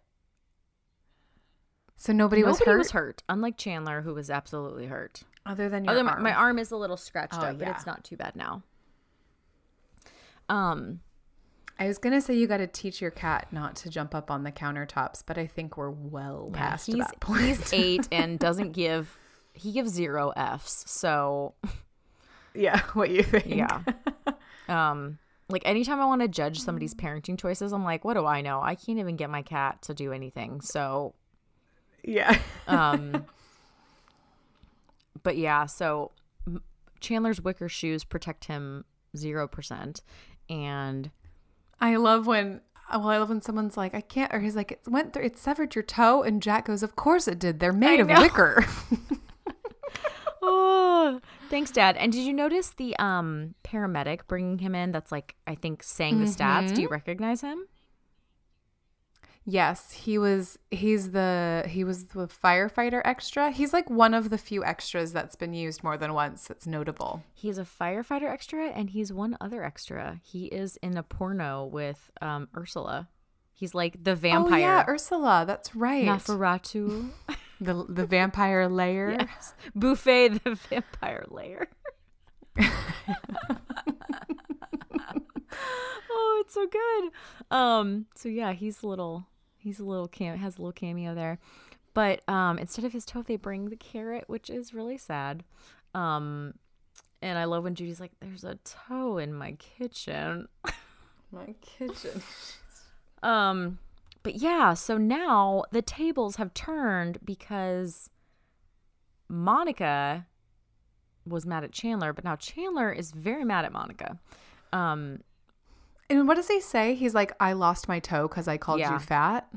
Speaker 2: So nobody, was
Speaker 1: Nobody
Speaker 2: hurt
Speaker 1: was hurt, unlike Chandler, who was absolutely hurt.
Speaker 2: other than your
Speaker 1: Other
Speaker 2: arm.
Speaker 1: my arm is a little scratched
Speaker 2: Oh,
Speaker 1: up, but it's not too bad now. Um,
Speaker 2: I was gonna say you got to teach your cat not to jump up on the countertops, but I think we're well
Speaker 1: yeah,
Speaker 2: past
Speaker 1: he's
Speaker 2: that point.
Speaker 1: he's eight and doesn't give he gives zero Fs. So
Speaker 2: yeah, what you think?
Speaker 1: yeah, um, like anytime I want to judge somebody's parenting choices, I'm like, what do I know? I can't even get my cat to do anything. So
Speaker 2: yeah.
Speaker 1: um but yeah so chandler's wicker shoes protect him 0% and
Speaker 2: I love when. Well, I love when someone's like, "I can't," or he's like, "It went through. It severed your toe," and Jack goes, "Of course it did. They're made of wicker."
Speaker 1: oh thanks dad and did you notice the um paramedic bringing him in that's like i think saying the stats do you recognize him
Speaker 2: yes, he was. He's the. He was the firefighter extra. He's like one of the few extras that's been used more than once. That's notable.
Speaker 1: he's a firefighter extra and he's one other extra he is in a porno with um ursula he's like the vampire
Speaker 2: Oh yeah, Ursula. That's right.
Speaker 1: Nafaratu.
Speaker 2: the the vampire layer.
Speaker 1: yes. Buffay the vampire layer. oh, it's so good. Um, so yeah, he's a little he's a little cam has a little cameo there. But um instead of his toe, they bring the carrot, which is really sad. Um and I love when Judy's like, There's a toe in my kitchen.
Speaker 2: My kitchen.
Speaker 1: Um, but yeah, so now the tables have turned because Monica was mad at Chandler, but now Chandler is very mad at Monica. Um,
Speaker 2: And what does he say? He's like, "I lost my toe because I called
Speaker 1: Yeah.
Speaker 2: you fat."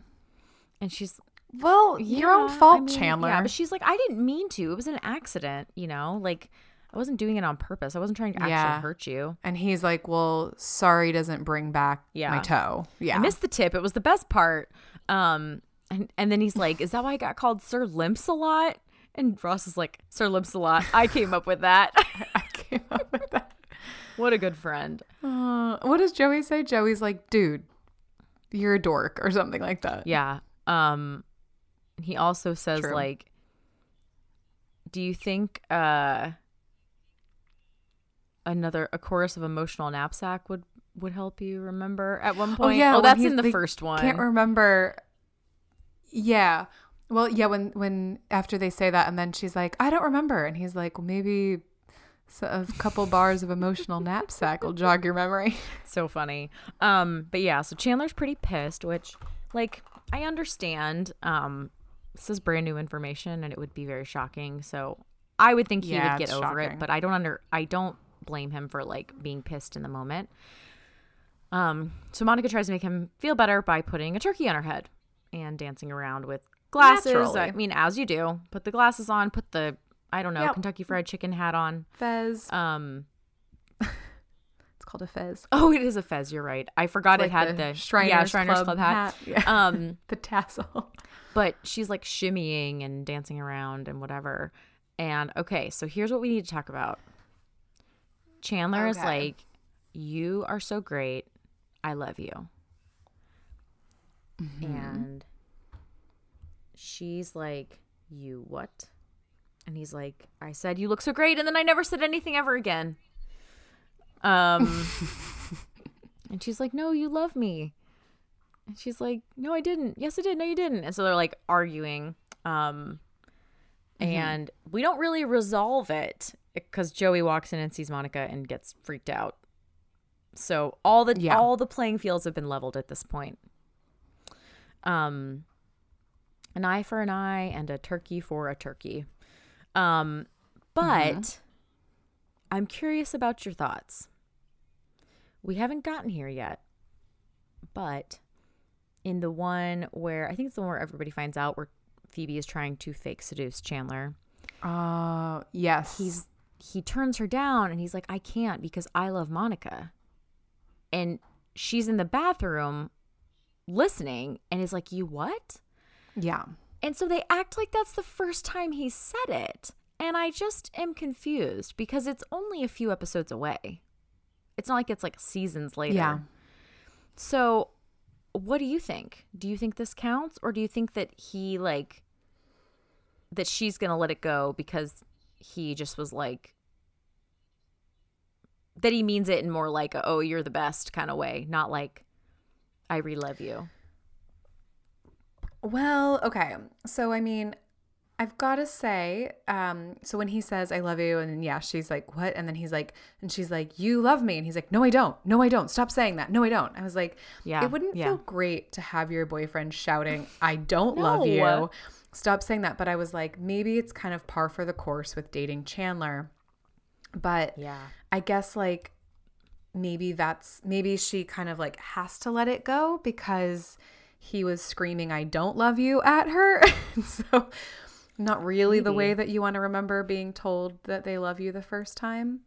Speaker 1: and she's
Speaker 2: Well, your own fault,
Speaker 1: I mean,
Speaker 2: Chandler.
Speaker 1: Yeah, but she's like, I didn't mean to. It was an accident, you know? Like, I wasn't doing it on purpose. I wasn't trying to actually
Speaker 2: Yeah.
Speaker 1: hurt you.
Speaker 2: and he's like, "Well, sorry doesn't bring back
Speaker 1: Yeah.
Speaker 2: my toe." Yeah.
Speaker 1: I missed the tip. It was the best part. Um, and, and then he's like, Is that why I got called Sir Limps a lot? And Ross is like, Sir Limps a lot. I came up with that.
Speaker 2: I came up with that.
Speaker 1: What a good friend.
Speaker 2: Uh, what does Joey say? Joey's like, "Dude, you're a dork" or something like that.
Speaker 1: Yeah. Um, he also says,
Speaker 2: True.
Speaker 1: like, Do you think uh another a chorus of emotional knapsack would would help you remember at one point?
Speaker 2: yeah,
Speaker 1: Oh, that's in the first one.
Speaker 2: Can't remember. Yeah. Well, yeah. When when after they say that, and then she's like, "I don't remember," and he's like, well, "Maybe." S- A couple bars of emotional knapsack will jog your memory.
Speaker 1: so funny. Um, but yeah, so Chandler's pretty pissed, which like I understand. Um, this is brand new information and it would be very shocking. So I would think he
Speaker 2: Yeah,
Speaker 1: would get over
Speaker 2: shocking.
Speaker 1: it, but I don't under I don't blame him for like being pissed in the moment. Um, so Monica tries to make him feel better by putting a turkey on her head and dancing around with glasses. I mean, as you do, put the glasses on, put the I don't know,
Speaker 2: Yep.
Speaker 1: Kentucky Fried Chicken hat on.
Speaker 2: Fez.
Speaker 1: Um,
Speaker 2: It's called a fez.
Speaker 1: Oh, it is a fez. You're right. I forgot
Speaker 2: It's
Speaker 1: it had
Speaker 2: the
Speaker 1: the,
Speaker 2: Shriners
Speaker 1: yeah Shriners
Speaker 2: Club
Speaker 1: Club, hat.
Speaker 2: hat. Yeah.
Speaker 1: Um,
Speaker 2: The tassel.
Speaker 1: but she's like shimmying and dancing around and whatever. And okay, so here's what we need to talk about. Chandler is like, "You are so great. I love you." and she's like, "You what?" And he's like, "I said you look so great, and then I never said anything ever again." Um, and she's like, "No, you love me." And she's like, "No, I didn't. Yes, I did. No, you didn't." And so they're like arguing. Um, and we don't really resolve it because Joey walks in and sees Monica and gets freaked out. So all the
Speaker 2: Yeah.
Speaker 1: all the playing fields have been leveled at this point. Um, an eye for an eye and a turkey for a turkey. Um, but I'm curious about your thoughts. We haven't gotten here yet, but in the one where I think it's the one where everybody finds out where Phoebe is trying to fake seduce Chandler.
Speaker 2: Uh, yes.
Speaker 1: He's he turns her down and he's like, I can't because I love Monica. And she's in the bathroom listening and is like, You what?
Speaker 2: yeah.
Speaker 1: And so they act like that's the first time he said it. And I just am confused because it's only a few episodes away. It's not like it's like seasons later.
Speaker 2: Yeah.
Speaker 1: So, what do you think? Do you think this counts or do you think that he like that she's going to let it go because he just was like that he means it in more like a, oh you're the best kind of way, not like I re-love you.
Speaker 2: Well, okay. So, I mean, I've got to say, um, so when he says, I love you, and then, yeah, she's like, what? And then he's like, and she's like, you love me. And he's like, no, I don't. No, I don't. Stop saying that. No, I don't. I was like,
Speaker 1: Yeah,
Speaker 2: it wouldn't
Speaker 1: yeah.
Speaker 2: feel great to have your boyfriend shouting, I don't love you. Stop saying that. But I was like, maybe it's kind of par for the course with dating Chandler. But
Speaker 1: Yeah.
Speaker 2: I guess like maybe that's maybe she kind of like has to let it go because he was screaming I don't love you at her. so not really the way that you want to remember being told that they love you the first time.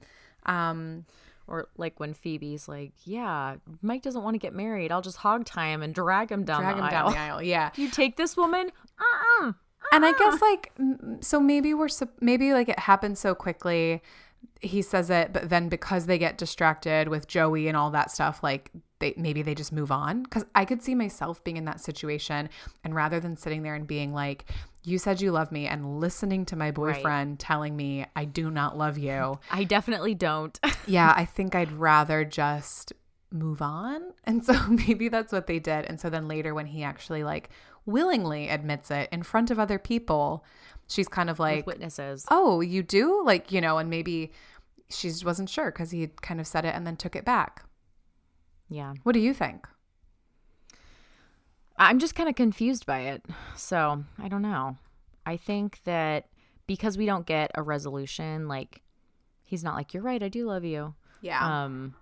Speaker 2: Um
Speaker 1: Or like when Phoebe's like, "Yeah, Mike doesn't want to get married. I'll just hog tie him and drag him down
Speaker 2: drag
Speaker 1: the
Speaker 2: him
Speaker 1: aisle."
Speaker 2: down the aisle. Yeah.
Speaker 1: you take this woman? Uh-uh.
Speaker 2: And I guess like so maybe we're maybe like it happened so quickly. He says it, but then because they get distracted with Joey and all that stuff, like they maybe they just move on. Because I could see myself being in that situation, and rather than sitting there and being like, "You said you love me," and listening to my boyfriend telling me I do not love you,
Speaker 1: I definitely don't.
Speaker 2: yeah, I think I'd rather just move on. And so maybe that's what they did. And so then later when he actually like willingly admits it in front of other people, she's kind of like,
Speaker 1: With witnesses.
Speaker 2: "Oh, you do?" Like, you know, and maybe she just wasn't sure cuz he kind of said it and then took it back.
Speaker 1: Yeah.
Speaker 2: What do you think?
Speaker 1: I'm just kind of confused by it. So, I don't know. I think that because we don't get a resolution, like he's not like, "You're right, I do love you."
Speaker 2: Yeah.
Speaker 1: um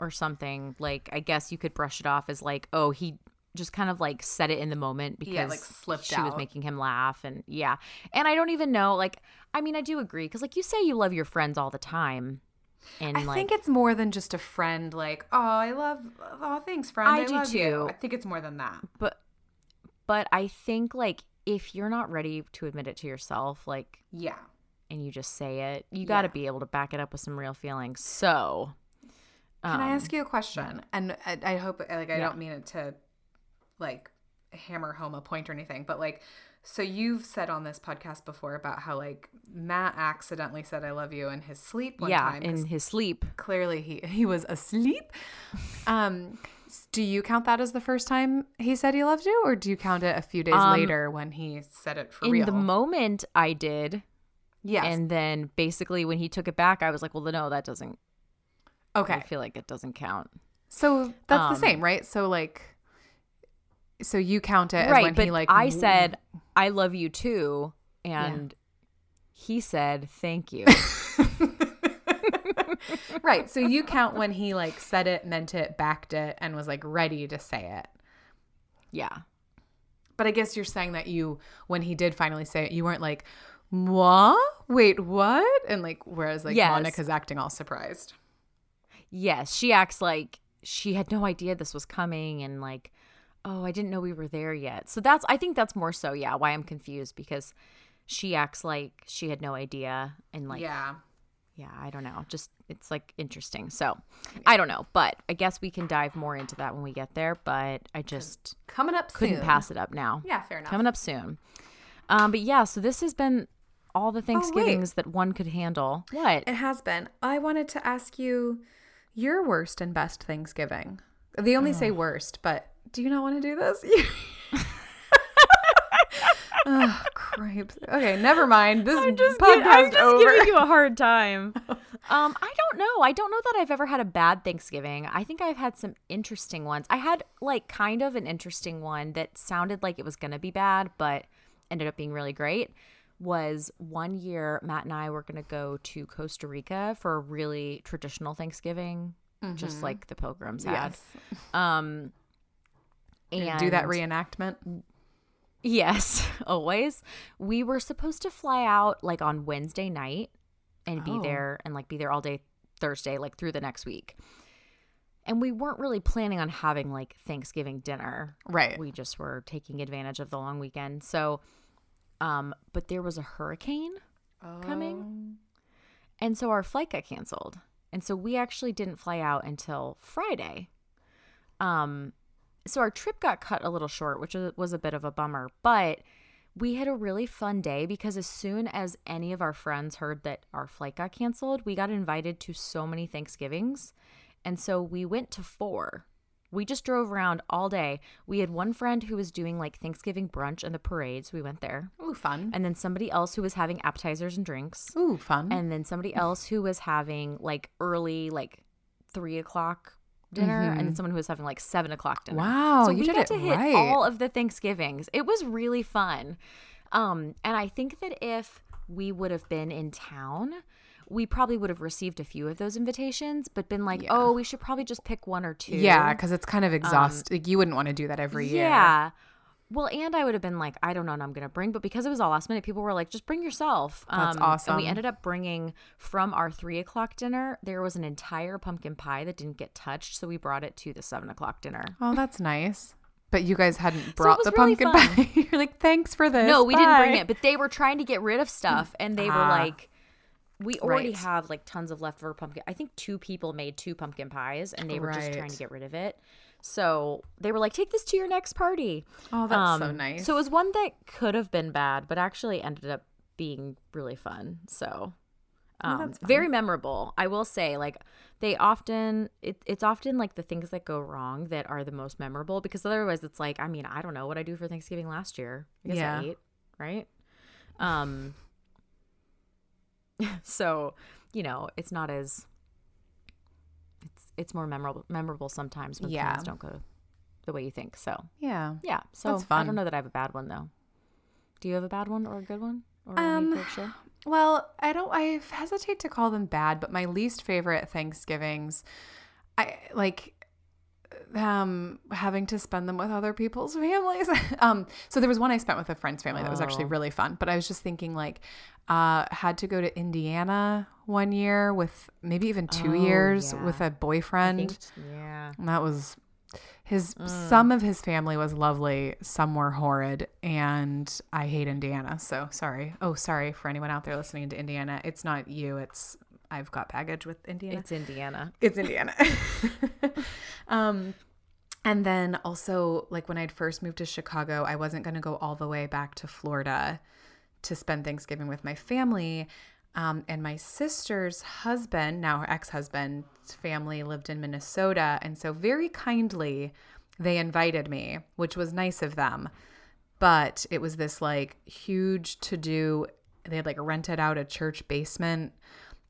Speaker 1: or something like i guess you could brush it off as like oh he just kind of like said it in the moment because
Speaker 2: Yeah, like, slipped
Speaker 1: she was making him laugh and yeah and i don't even know like i mean i do agree because like you say you love your friends all the time and
Speaker 2: I
Speaker 1: like
Speaker 2: think it's more than just a friend like, "Oh, I love oh, thanks, friend.
Speaker 1: I
Speaker 2: I,
Speaker 1: do
Speaker 2: love you."
Speaker 1: too.
Speaker 2: I think it's more than that.
Speaker 1: but but i think like if you're not ready to admit it to yourself like
Speaker 2: Yeah.
Speaker 1: and you just say it you got to
Speaker 2: Yeah.
Speaker 1: be able to back it up with some real feelings so
Speaker 2: Can I
Speaker 1: um,
Speaker 2: ask you a question? And I, I hope, like, I
Speaker 1: Yeah.
Speaker 2: don't mean it to, like, hammer home a point or anything, but like, so you've said on this podcast before about how like Matt accidentally said "I love you" in his sleep one
Speaker 1: yeah
Speaker 2: time.
Speaker 1: in his sleep
Speaker 2: clearly he he was asleep. Um, do you count that as the first time he said he loved you, or do you count it a few days
Speaker 1: Um,
Speaker 2: later when he said it for
Speaker 1: in
Speaker 2: real?
Speaker 1: the moment i did
Speaker 2: yes.
Speaker 1: And then basically when he took it back, I was like, well, no, that doesn't.
Speaker 2: Okay.
Speaker 1: I feel like it doesn't count.
Speaker 2: So that's
Speaker 1: Um,
Speaker 2: the same, right? So like, so you count it as
Speaker 1: right.
Speaker 2: when
Speaker 1: But
Speaker 2: he like
Speaker 1: I said, I love you too. And he said, thank you.
Speaker 2: right. So you count when he like said it, meant it, backed it, and was like ready to say it.
Speaker 1: yeah.
Speaker 2: But I guess you're saying that you, when he did finally say it, you weren't like, "What? Wait, what?" And like, whereas like
Speaker 1: Yes.
Speaker 2: Monica's acting all surprised.
Speaker 1: Yes. She acts like she had no idea this was coming and like, oh, I didn't know we were there yet. So that's, I think that's more so, yeah, why I'm confused because she acts like she had no idea and like,
Speaker 2: yeah.
Speaker 1: yeah, I don't know. Just it's like interesting. So I don't know, but I guess we can dive more into that when we get there. But I just
Speaker 2: Coming up
Speaker 1: couldn't
Speaker 2: soon.
Speaker 1: pass it up now.
Speaker 2: Yeah, fair enough.
Speaker 1: Coming up soon. Um, but yeah, so this has been all
Speaker 2: Oh,
Speaker 1: the Thanksgivings that one could handle. What?
Speaker 2: It has been. I wanted to ask you your worst and best Thanksgiving. They only say worst, but do you not want to do this? oh, cripes. Okay, never mind. This podcast
Speaker 1: I'm just
Speaker 2: over.
Speaker 1: giving you a hard time. um, I don't know. I don't know that I've ever had a bad Thanksgiving. I think I've had some interesting ones. I had like kind of an interesting one that sounded like it was gonna be bad, but ended up being really great. Was one year Matt and I were gonna go to Costa Rica for a really traditional Thanksgiving, just like the pilgrims had.
Speaker 2: yes.
Speaker 1: Um, and
Speaker 2: Do that reenactment.
Speaker 1: Yes, always. We were supposed to fly out like on Wednesday night and be
Speaker 2: Oh.
Speaker 1: there and like be there all day Thursday, like through the next week. And we weren't really planning on having like Thanksgiving dinner.
Speaker 2: Right.
Speaker 1: We just were taking advantage of the long weekend. So, um, but there was a hurricane coming. And so our flight got canceled. And so we actually didn't fly out until Friday. Um so our trip got cut a little short, which was- a bit of a bummer, but we had a really fun day because as soon as any of our friends heard that our flight got canceled, we got invited to so many Thanksgivings. And so we went to four. We just drove around all day. We had one friend who was doing like Thanksgiving brunch and the parades. We went there.
Speaker 2: Ooh, fun.
Speaker 1: And then somebody else who was having appetizers and drinks
Speaker 2: Ooh, fun.
Speaker 1: and then somebody else who was having like early like three o'clock dinner and then someone who was having like seven o'clock dinner
Speaker 2: Mm-hmm. Wow,
Speaker 1: so
Speaker 2: you
Speaker 1: we
Speaker 2: did
Speaker 1: got
Speaker 2: it
Speaker 1: to hit
Speaker 2: right.
Speaker 1: all of the thanksgivings it was really fun um and i think that if we would have been in town we probably would have received a few of those invitations but been like oh we should probably just pick one or two
Speaker 2: yeah, because it's kind of exhausting. like, you wouldn't want to do that every year.
Speaker 1: yeah. Well, and I would have been like, I don't know what I'm going to bring. But because it was all last minute, people were like, just bring yourself.
Speaker 2: That's awesome.
Speaker 1: And we ended up bringing from our three o'clock dinner, there was an entire pumpkin pie that didn't get touched. So we brought it to the seven o'clock dinner.
Speaker 2: Oh, that's nice. But you guys hadn't brought
Speaker 1: was
Speaker 2: the
Speaker 1: really
Speaker 2: pumpkin
Speaker 1: fun.
Speaker 2: pie. You're like, thanks for this.
Speaker 1: No, we didn't bring it, but they were trying to get rid of stuff. And they were
Speaker 2: Ah.
Speaker 1: like, we already
Speaker 2: Right.
Speaker 1: have like tons of leftover pumpkin. I think two people made two pumpkin pies and they were just trying to get rid of it. So they were like, take this to your next party.
Speaker 2: Oh, that's so
Speaker 1: Um,
Speaker 2: nice.
Speaker 1: So it was one that could have been bad, but actually ended up being really fun. So um,
Speaker 2: that's fun.
Speaker 1: very memorable. I will say, like they often, it, it's often like the things that go wrong that are the most memorable because otherwise it's like, I mean, I don't know what I do for Thanksgiving last year. I guess
Speaker 2: Yeah.
Speaker 1: I ate, right? Um. so, you know, it's not as. It's more memorable memorable sometimes when
Speaker 2: Yeah.
Speaker 1: plans don't go the way you think. So
Speaker 2: yeah.
Speaker 1: yeah. So I don't know that I have a bad one though. Do you have a bad one or a good one? Or
Speaker 2: Um? Well, I don't. I hesitate to call them bad, but my least favorite Thanksgivings, I like um having to spend them with other people's families. um, so there was one I spent with a friend's family that was actually
Speaker 1: Oh.
Speaker 2: really fun. But I was just thinking, like, uh, had to go to Indiana one year with maybe even two
Speaker 1: Oh,
Speaker 2: years
Speaker 1: yeah.
Speaker 2: with a boyfriend.
Speaker 1: yeah.
Speaker 2: And that was his
Speaker 1: Mm.
Speaker 2: some of his family was lovely, some were horrid, and I hate Indiana. So sorry. Oh, sorry for anyone out there listening to Indiana. It's not you. It's I've got baggage with Indiana.
Speaker 1: It's Indiana.
Speaker 2: It's Indiana. um, and then also, like when I'd first moved to Chicago, I wasn't going to go all the way back to Florida to spend Thanksgiving with my family. Um, and my sister's husband, now her ex husband's family, lived in Minnesota. And so, very kindly, they invited me, which was nice of them. But it was this like huge to do. They had like rented out a church basement.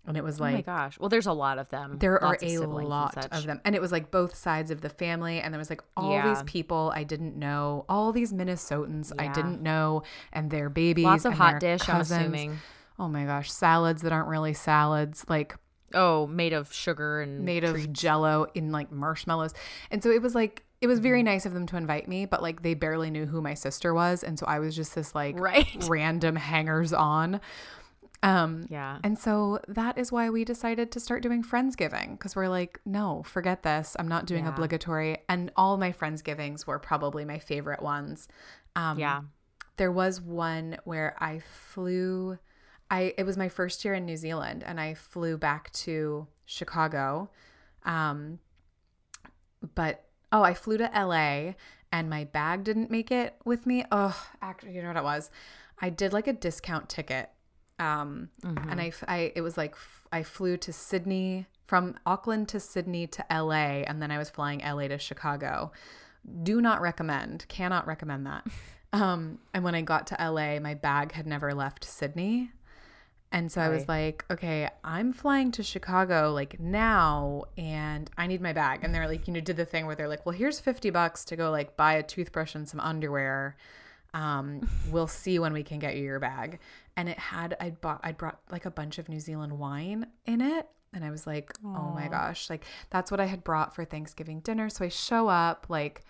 Speaker 2: And it was like,
Speaker 1: oh my gosh. Well, there's a lot of them.
Speaker 2: there are
Speaker 1: Lots of
Speaker 2: a lot of them. And it was like both sides of the family. And there was like all these people I didn't know, all these Minnesotans I didn't know, and their babies.
Speaker 1: Lots of hot dish,
Speaker 2: cousins.
Speaker 1: I'm assuming.
Speaker 2: Oh my gosh, salads that aren't really salads, like
Speaker 1: Oh, made of sugar and
Speaker 2: made of jello in like marshmallows. And so it was like, it was
Speaker 1: Mm-hmm.
Speaker 2: very nice of them to invite me, but like they barely knew who my sister was. And so I was just this like
Speaker 1: Right.
Speaker 2: random hangers on. Um,
Speaker 1: Yeah.
Speaker 2: and so that is why we decided to start doing Friendsgiving because we're like, no, forget this. I'm not doing
Speaker 1: Yeah.
Speaker 2: obligatory. And all my Friendsgivings were probably my favorite ones. Um,
Speaker 1: yeah.
Speaker 2: There was one where I flew. I it was my first year in New Zealand and I flew back to Chicago. Um but oh, I flew to LA and my bag didn't make it with me. Oh, actually, you know what it was? I did like a discount ticket. Um and I, f- I it was like f- I flew to Sydney from Auckland to Sydney to LA and then I was flying LA to Chicago. Do not recommend. Cannot recommend that. Um and when I got to LA, my bag had never left Sydney. And so I was like, okay, I'm flying to Chicago like now and I need my bag. And they're like, you know, did the thing where they're like, well, here's 50 bucks to go like buy a toothbrush and some underwear. Um, we'll see when we can get you your bag. And it had, I'd bought, I'd brought like a bunch of New Zealand wine in it. And I was like, oh my gosh, like that's what I had brought for Thanksgiving dinner. So I show up like,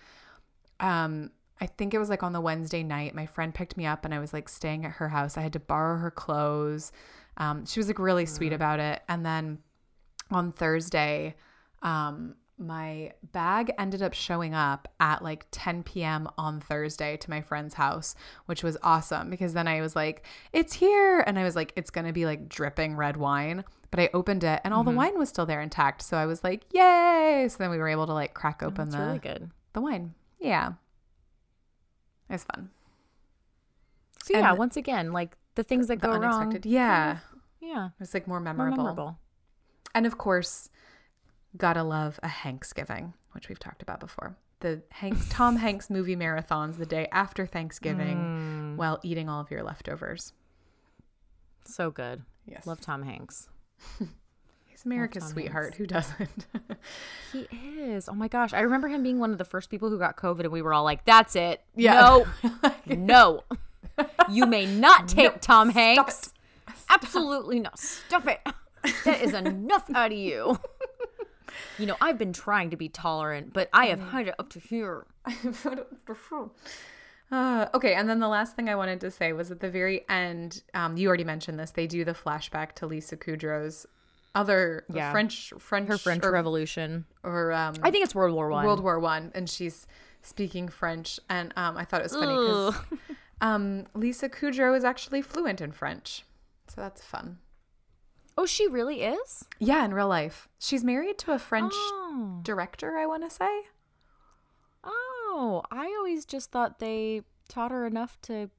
Speaker 2: um, I think it was like on the Wednesday night. My friend picked me up and I was like staying at her house. I had to borrow her clothes. Um, she was like really sweet about it. And then on Thursday, um, my bag ended up showing up at like 10 p.m. on Thursday to my friend's house, which was awesome because then I was like, it's here. And I was like, it's going to be like dripping red wine. But I opened it and all the mm-hmm. wine was still there intact. So I was like, yay. So then we were able to like crack oh, open
Speaker 1: That's
Speaker 2: the,
Speaker 1: really good.
Speaker 2: the wine. Yeah. It was fun.
Speaker 1: So yeah,
Speaker 2: And-
Speaker 1: once again, like the things that
Speaker 2: The
Speaker 1: go wrong.
Speaker 2: unexpected. Yeah.
Speaker 1: Yeah.
Speaker 2: It was like more
Speaker 1: More
Speaker 2: memorable.
Speaker 1: memorable.
Speaker 2: And of course, gotta love a Hanksgiving, which we've talked about before. The Hanks Tom Hanks movie marathons the day after Thanksgiving
Speaker 1: Mm.
Speaker 2: while eating all of your leftovers.
Speaker 1: So good.
Speaker 2: Yes.
Speaker 1: Love Tom Hanks.
Speaker 2: He's America's sweetheart.
Speaker 1: Hanks.
Speaker 2: Who doesn't?
Speaker 1: He is. Oh my gosh. I remember him being one of the first people who got COVID and we were all like, that's it.
Speaker 2: Yeah.
Speaker 1: No. no. You may not take Tom Hanks. Absolutely not. Stop it. That is enough out of you. You know, I've been trying to be tolerant, but I have had it up to here.
Speaker 2: Uh, okay, and then the last thing I wanted to say was at the very end. Um, you already mentioned this. They do the flashback to Lisa Kudrow's other
Speaker 1: Yeah.
Speaker 2: French French
Speaker 1: Her French
Speaker 2: or,
Speaker 1: Revolution.
Speaker 2: or um,
Speaker 1: I think it's World War One.
Speaker 2: World War One, and she's speaking French, and um, I thought it was funny because um, Lisa Kudrow is actually fluent in French, so that's fun.
Speaker 1: Oh, she really is?
Speaker 2: Yeah, in real life, she's married to a French
Speaker 1: Oh.
Speaker 2: director. I want to say.
Speaker 1: Oh, I always just thought they taught her enough to.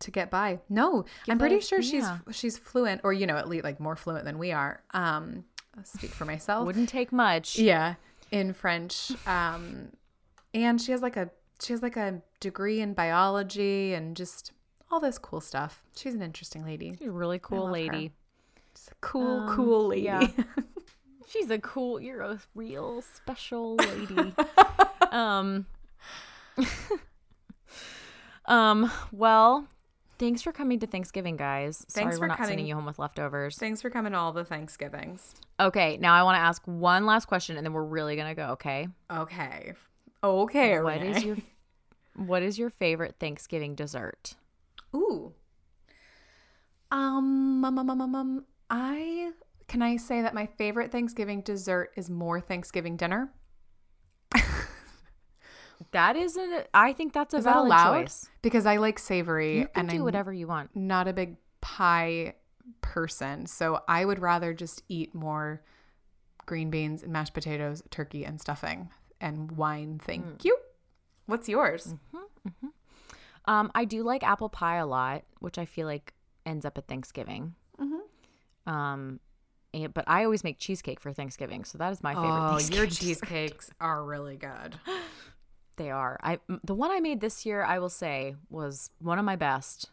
Speaker 2: to get by. No, I'm pretty
Speaker 1: us-
Speaker 2: sure she's
Speaker 1: yeah.
Speaker 2: she's fluent, or you know, at least like more fluent than we are. Um, I'll speak for myself.
Speaker 1: Wouldn't take much.
Speaker 2: yeah, in French. Um, and she has like a she has like a degree in biology and just all this cool stuff. She's an interesting lady.
Speaker 1: She's a really cool
Speaker 2: lady. her.
Speaker 1: Lady.
Speaker 2: She's a cool,
Speaker 1: Um,
Speaker 2: cool lady.
Speaker 1: yeah. She's a cool. You're a real special lady. um. um. Well, thanks for coming to Thanksgiving, guys.
Speaker 2: Thanks
Speaker 1: Sorry
Speaker 2: for
Speaker 1: we're not
Speaker 2: cutting-
Speaker 1: sending you home with leftovers.
Speaker 2: Thanks for coming to all the Thanksgivings.
Speaker 1: Okay, now I want to ask one last question, and then we're really gonna go. Okay.
Speaker 2: Okay. Okay.
Speaker 1: What is
Speaker 2: Renee.
Speaker 1: your What is your favorite Thanksgiving dessert?
Speaker 2: Ooh. Um, um, um, um, um, um, I can I say that my favorite Thanksgiving dessert is more Thanksgiving dinner.
Speaker 1: That is a. I think that's a
Speaker 2: Is that
Speaker 1: valid
Speaker 2: allowed?
Speaker 1: choice.
Speaker 2: Because I like savory
Speaker 1: You can
Speaker 2: and
Speaker 1: do
Speaker 2: I'm
Speaker 1: whatever you want.
Speaker 2: not a big pie person. So I would rather just eat more green beans and mashed potatoes, turkey and stuffing and wine. Thank
Speaker 1: Mm.
Speaker 2: you. What's yours?
Speaker 1: Um, I do like apple pie a lot, which I feel like ends up at Thanksgiving. Um, and, but I always make cheesecake for Thanksgiving, so that is my favorite.
Speaker 2: Oh, your cheesecakes are really good.
Speaker 1: They are. I the one I made this year, I will say, was one of my best.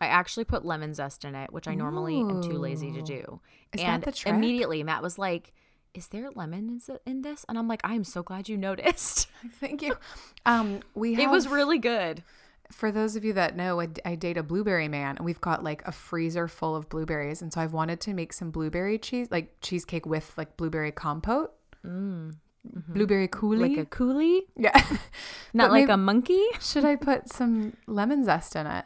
Speaker 1: I actually put lemon zest in it, which I normally am too lazy to do.
Speaker 2: Is that
Speaker 1: and
Speaker 2: the trick?
Speaker 1: immediately Matt was like, "Is there lemon in in this?" And I'm like, "I am so glad you noticed."
Speaker 2: Thank you. Um, we have,
Speaker 1: it was really good.
Speaker 2: For those of you that know, I, I date a blueberry man, and we've got like a freezer full of blueberries, and so I've wanted to make some blueberry cheese, like cheesecake with like blueberry compote, blueberry coulis.
Speaker 1: Like a coolie,
Speaker 2: yeah.
Speaker 1: not like
Speaker 2: maybe-
Speaker 1: a monkey.
Speaker 2: Should I put some lemon zest in it?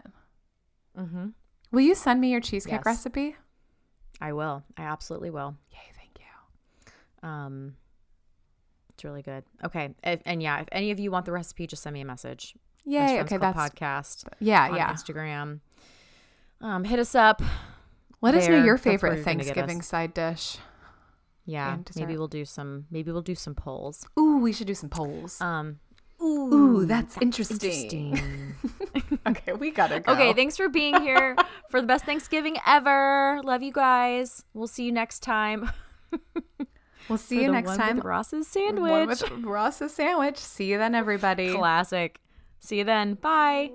Speaker 1: Mm-hmm.
Speaker 2: Will you send me your cheesecake
Speaker 1: Yes.
Speaker 2: recipe?
Speaker 1: I will. I absolutely will.
Speaker 2: Yay! Thank you.
Speaker 1: Um, it's really good. Okay, if, and yeah, if any of you want the recipe, just send me a message.
Speaker 2: Yay! Okay, that's
Speaker 1: podcast
Speaker 2: yeah,
Speaker 1: on
Speaker 2: yeah.
Speaker 1: Instagram. Um, hit us up.
Speaker 2: Let us know your favorite
Speaker 1: you're gonna get
Speaker 2: Thanksgiving side dish.
Speaker 1: Yeah, maybe we'll do some. Maybe we'll do some polls.
Speaker 2: Ooh, we should do some polls.
Speaker 1: Um.
Speaker 2: Ooh, that's, interesting.
Speaker 1: Interesting.
Speaker 2: okay, we gotta go.
Speaker 1: okay, thanks for being here for the best Thanksgiving ever. Love you guys. We'll see you next time.
Speaker 2: we'll see you next
Speaker 1: one
Speaker 2: time.
Speaker 1: Ross's
Speaker 2: One
Speaker 1: sandwich.
Speaker 2: with Ross's sandwich. See you then, everybody.
Speaker 1: Classic. See you then. Bye.